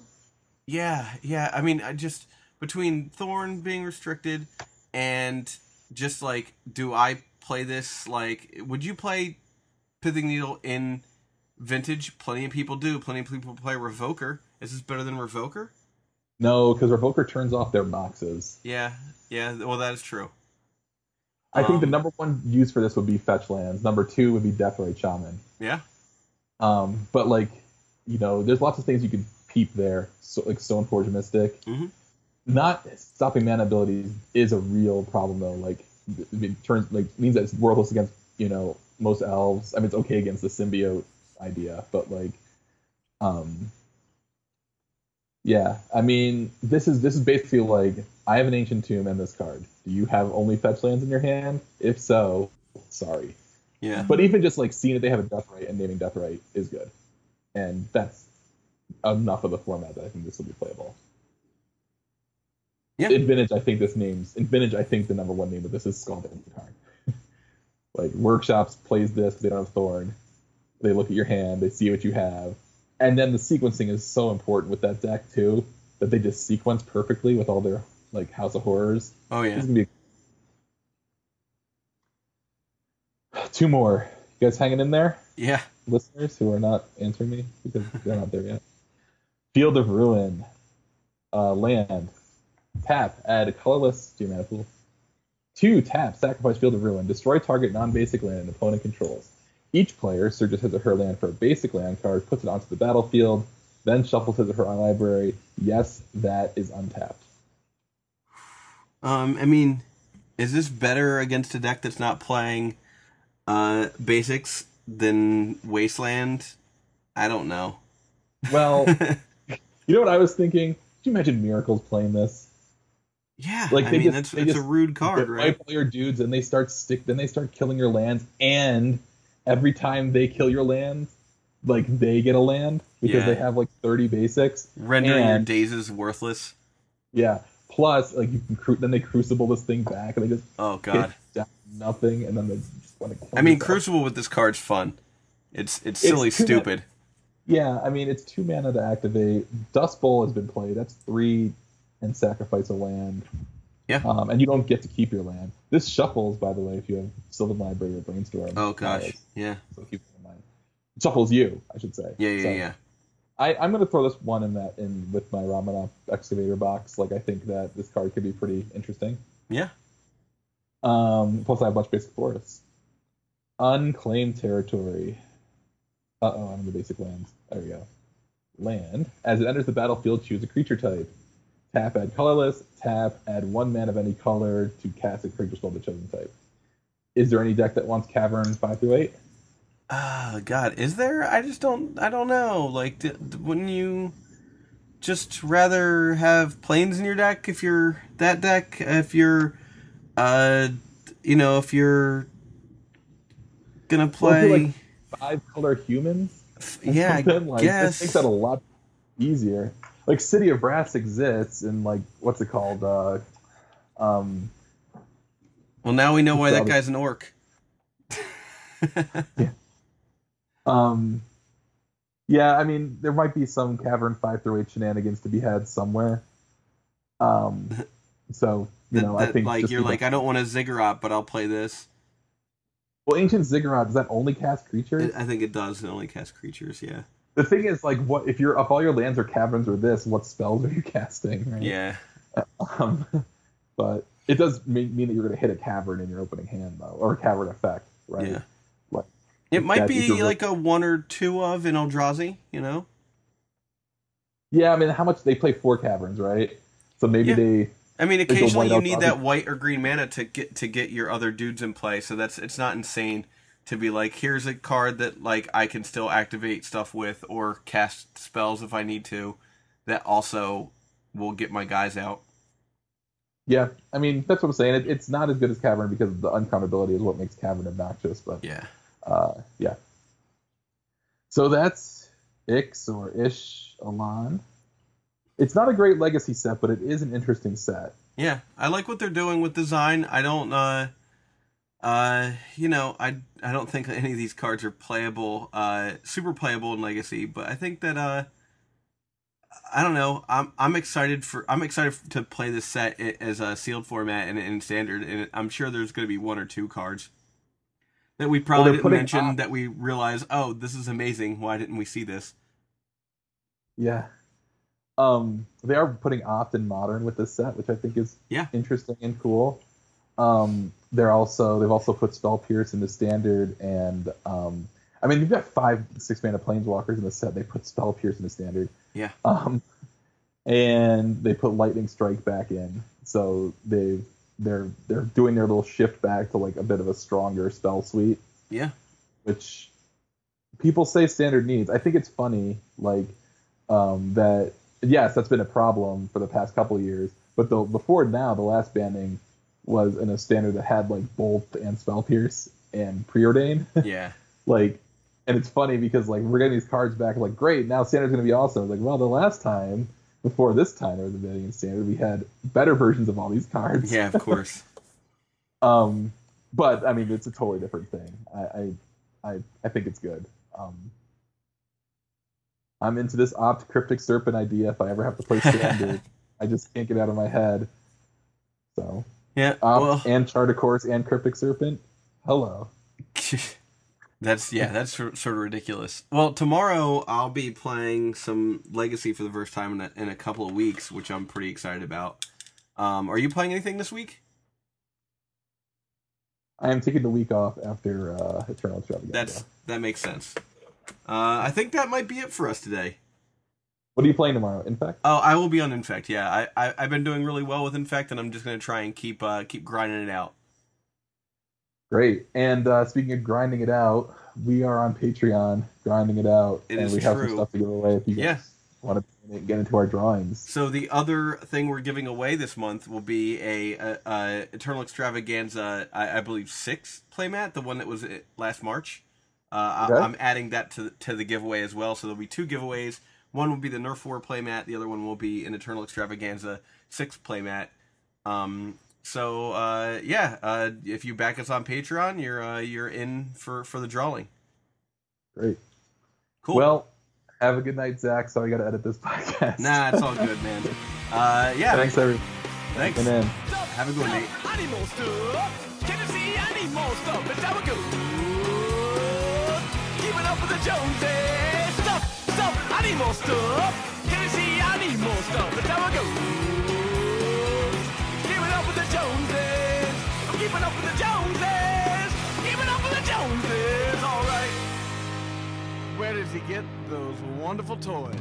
yeah, yeah. I mean, I just between Thorn being restricted and just like, do I play this? Like, would you play Pithing Needle in vintage? Plenty of people do. Plenty of people play Revoker. Is this better than Revoker? No, because Revoker turns off their boxes. Yeah, yeah. Well, that is true. I think the Um, number one use for this would be fetch lands. Number two would be Deathrite Shaman. Yeah. Um, but like, you know, there's lots of things you could peep there. So like Stoneforge Mystic. Mhm. Not stopping mana abilities is a real problem though. Like it turns like means that it's worthless against you know most elves. I mean, it's okay against the symbiote idea, but like, um, yeah. I mean, this is this is basically like I have an ancient tomb and this card. Do you have only fetch lands in your hand? If so, sorry. Yeah. But even just like seeing that they have a Deathrite and naming Deathrite is good, and that's enough of the format that I think this will be playable. Yeah. In vintage, I think this name's in vintage. I think the number one name of this is Scalding card. Like workshops plays this, they don't have Thorn. They look at your hand, they see what you have, and then the sequencing is so important with that deck too that they just sequence perfectly with all their like House of Horrors. Oh yeah. Be two more. You guys hanging in there? Yeah. listeners who are not answering me because they're not there yet. Field of Ruin, uh, land, tap, add a colorless two mana pool. Two, tap, sacrifice Field of Ruin, destroy target non-basic land an opponent controls. Each player searches his or her land for a basic land card, puts it onto the battlefield, then shuffles his or her library. Yes, that is untapped. Um, I mean, is this better against a deck that's not playing uh basics than Wasteland? I don't know. Well, you know what I was thinking? Could you imagine Miracles playing this? Yeah, Like, I they mean just- that's they it's a just rude card, right? wipe all your dudes and they start stick then they start killing your lands and every time they kill your land like they get a land because Yeah. they have like 30 basics Rendering your and- dazes worthless. yeah plus like you can cru- then they crucible this thing back and they just Oh god. down nothing and then they just want to I mean, Crucible with this card's fun. It's it's silly, too stupid. yeah i mean it's two mana to activate dust bowl has been played that's three and sacrifice a land Yeah. um, and you don't get to keep your land this shuffles by the way if you have sylvan library or brainstorm Oh gosh. Yeah. so keep that in mind. It Shuffles you, I should say. Yeah, yeah, So yeah. I, I'm gonna throw this one in that in with my Ramunap excavator box. Like I think that this card could be pretty interesting. Yeah. Um, plus I have a bunch of basic forests. Unclaimed territory. Uh oh, I'm in the basic lands. There we go. Land. As it enters the battlefield, choose a creature type. Tap, add colorless. Tap, add one man of any color to cast a creature spell of the chosen type. Is there any deck that wants Cavern five through eight? Ah, God, is there? I just don't. I don't know. Like, d- d- wouldn't you just rather have planes in your deck if you're that deck? If you're, uh, you know, if you're gonna Well, play, like, five color humans. yeah, I like, guess. This makes that a lot easier. Like City of Brass exists, and like what's it called? Uh, um, well, now we know why that guy's an orc. yeah. um, yeah. I mean, there might be some Cavern five through eight shenanigans to be had somewhere. Um, so you That- know, I think like you're like I don't want a ziggurat, but I'll play this. well, ancient ziggurat does that only cast creatures? I I think it does. It only cast creatures. Yeah. The thing is, like, what if you're if all your lands are caverns or this? What spells are you casting? Right? Yeah. Um, but it does mean, mean that you're going to hit a cavern in your opening hand, though, or a cavern effect, right? Yeah. Like, It might be like a one or two of in Eldrazi. You know. yeah. I mean, how much they play four caverns, right? So maybe Yeah. they I mean, occasionally you need that white or green mana to get to get your other dudes in play. So that's it's not insane to be like, here's a card that like I can still activate stuff with or cast spells if I need to. That also will get my guys out. Yeah, I mean that's what I'm saying. It, it's not as good as Cavern because the uncountability is what makes Cavern obnoxious. But Yeah. uh, yeah. So that's Ix or Ixalan. It's not a great legacy set, but it is an interesting set. Yeah, I like what they're doing with design. I don't, uh, uh, you know, I I don't think any of these cards are playable, uh, super playable in Legacy. But I think that, uh, I don't know. I'm I'm excited for I'm excited to play this set as a sealed format and in standard, and I'm sure there's going to be one or two cards that we probably they're didn't mention that we realize. Oh, this is amazing. Why didn't we see this? Yeah. Um, they are putting Opt in modern with this set, which I think is Yeah. interesting and cool. Um, they're also they've also put Spell Pierce into standard, and um, I mean you've got five six mana planeswalkers in the set. They put Spell Pierce into standard. Yeah. Um, and they put Lightning Strike back in, so they they're they're doing their little shift back to like a bit of a stronger spell suite Yeah, which people say standard needs. I think it's funny, like um, that. Yes, that's been a problem for the past couple of years. But the before now, the last banning was in a standard that had like bolt and spell pierce and preordain. yeah, like, and it's funny because like we're getting these cards back. Like, great, now standard's gonna be awesome. Like, well, the last time before this time there was a in standard, we had better versions of all these cards. yeah. Of course. Um, but I mean, it's a totally different thing. I, I, I, I think it's good. Um, I'm into this opt cryptic serpent idea. If I ever have to play standard, I just can't get out of my head. So yeah. opt well, and chart of course and cryptic serpent. Hello. that's yeah, that's sort of ridiculous. Well, tomorrow I'll be playing some Legacy for the first time in a, in a couple of weeks, which I'm pretty excited about. Um, are you playing anything this week? I am taking the week off after uh, Eternal Extravaganza. That's that makes sense. Uh, I think that might be it for us today. What are you playing tomorrow? Infect? Oh, I will be on Infect. Yeah, I, I I've been doing really well with Infect, and I'm just gonna try and keep uh, keep grinding it out. great. And uh, speaking of grinding it out, we are on Patreon grinding it out, It and we have true. some stuff to give away if you guys Yeah. want to get into our drawings. So the other thing we're giving away this month will be a, a, a Eternal Extravaganza, I, I believe six playmat, the one that was uh, last March. Uh, Okay. I, I'm adding that to to the giveaway as well. So there'll be two giveaways. One will be the Nerf War playmat. The other one will be an Eternal Extravaganza six playmat. Um, so uh, yeah, uh, if you back us on Patreon, you're uh, you're in for for the drawing. Great. Cool. Well, have a good night, Zach. Sorry, I got to edit this podcast. nah, it's all good, man. Uh, yeah, Thanks, everyone. thanks. And then. Have a good one, Nate. I need more stuff. Can you see? I more stuff. It's how it goes. Keeping up with the Joneses. Stuff, stuff. I. Can you see? I need more stuff. It's how it goes. Keeping up with the Joneses. I'm keeping up with the Joneses. Keeping up with the Joneses. All right. Where does he get those wonderful toys?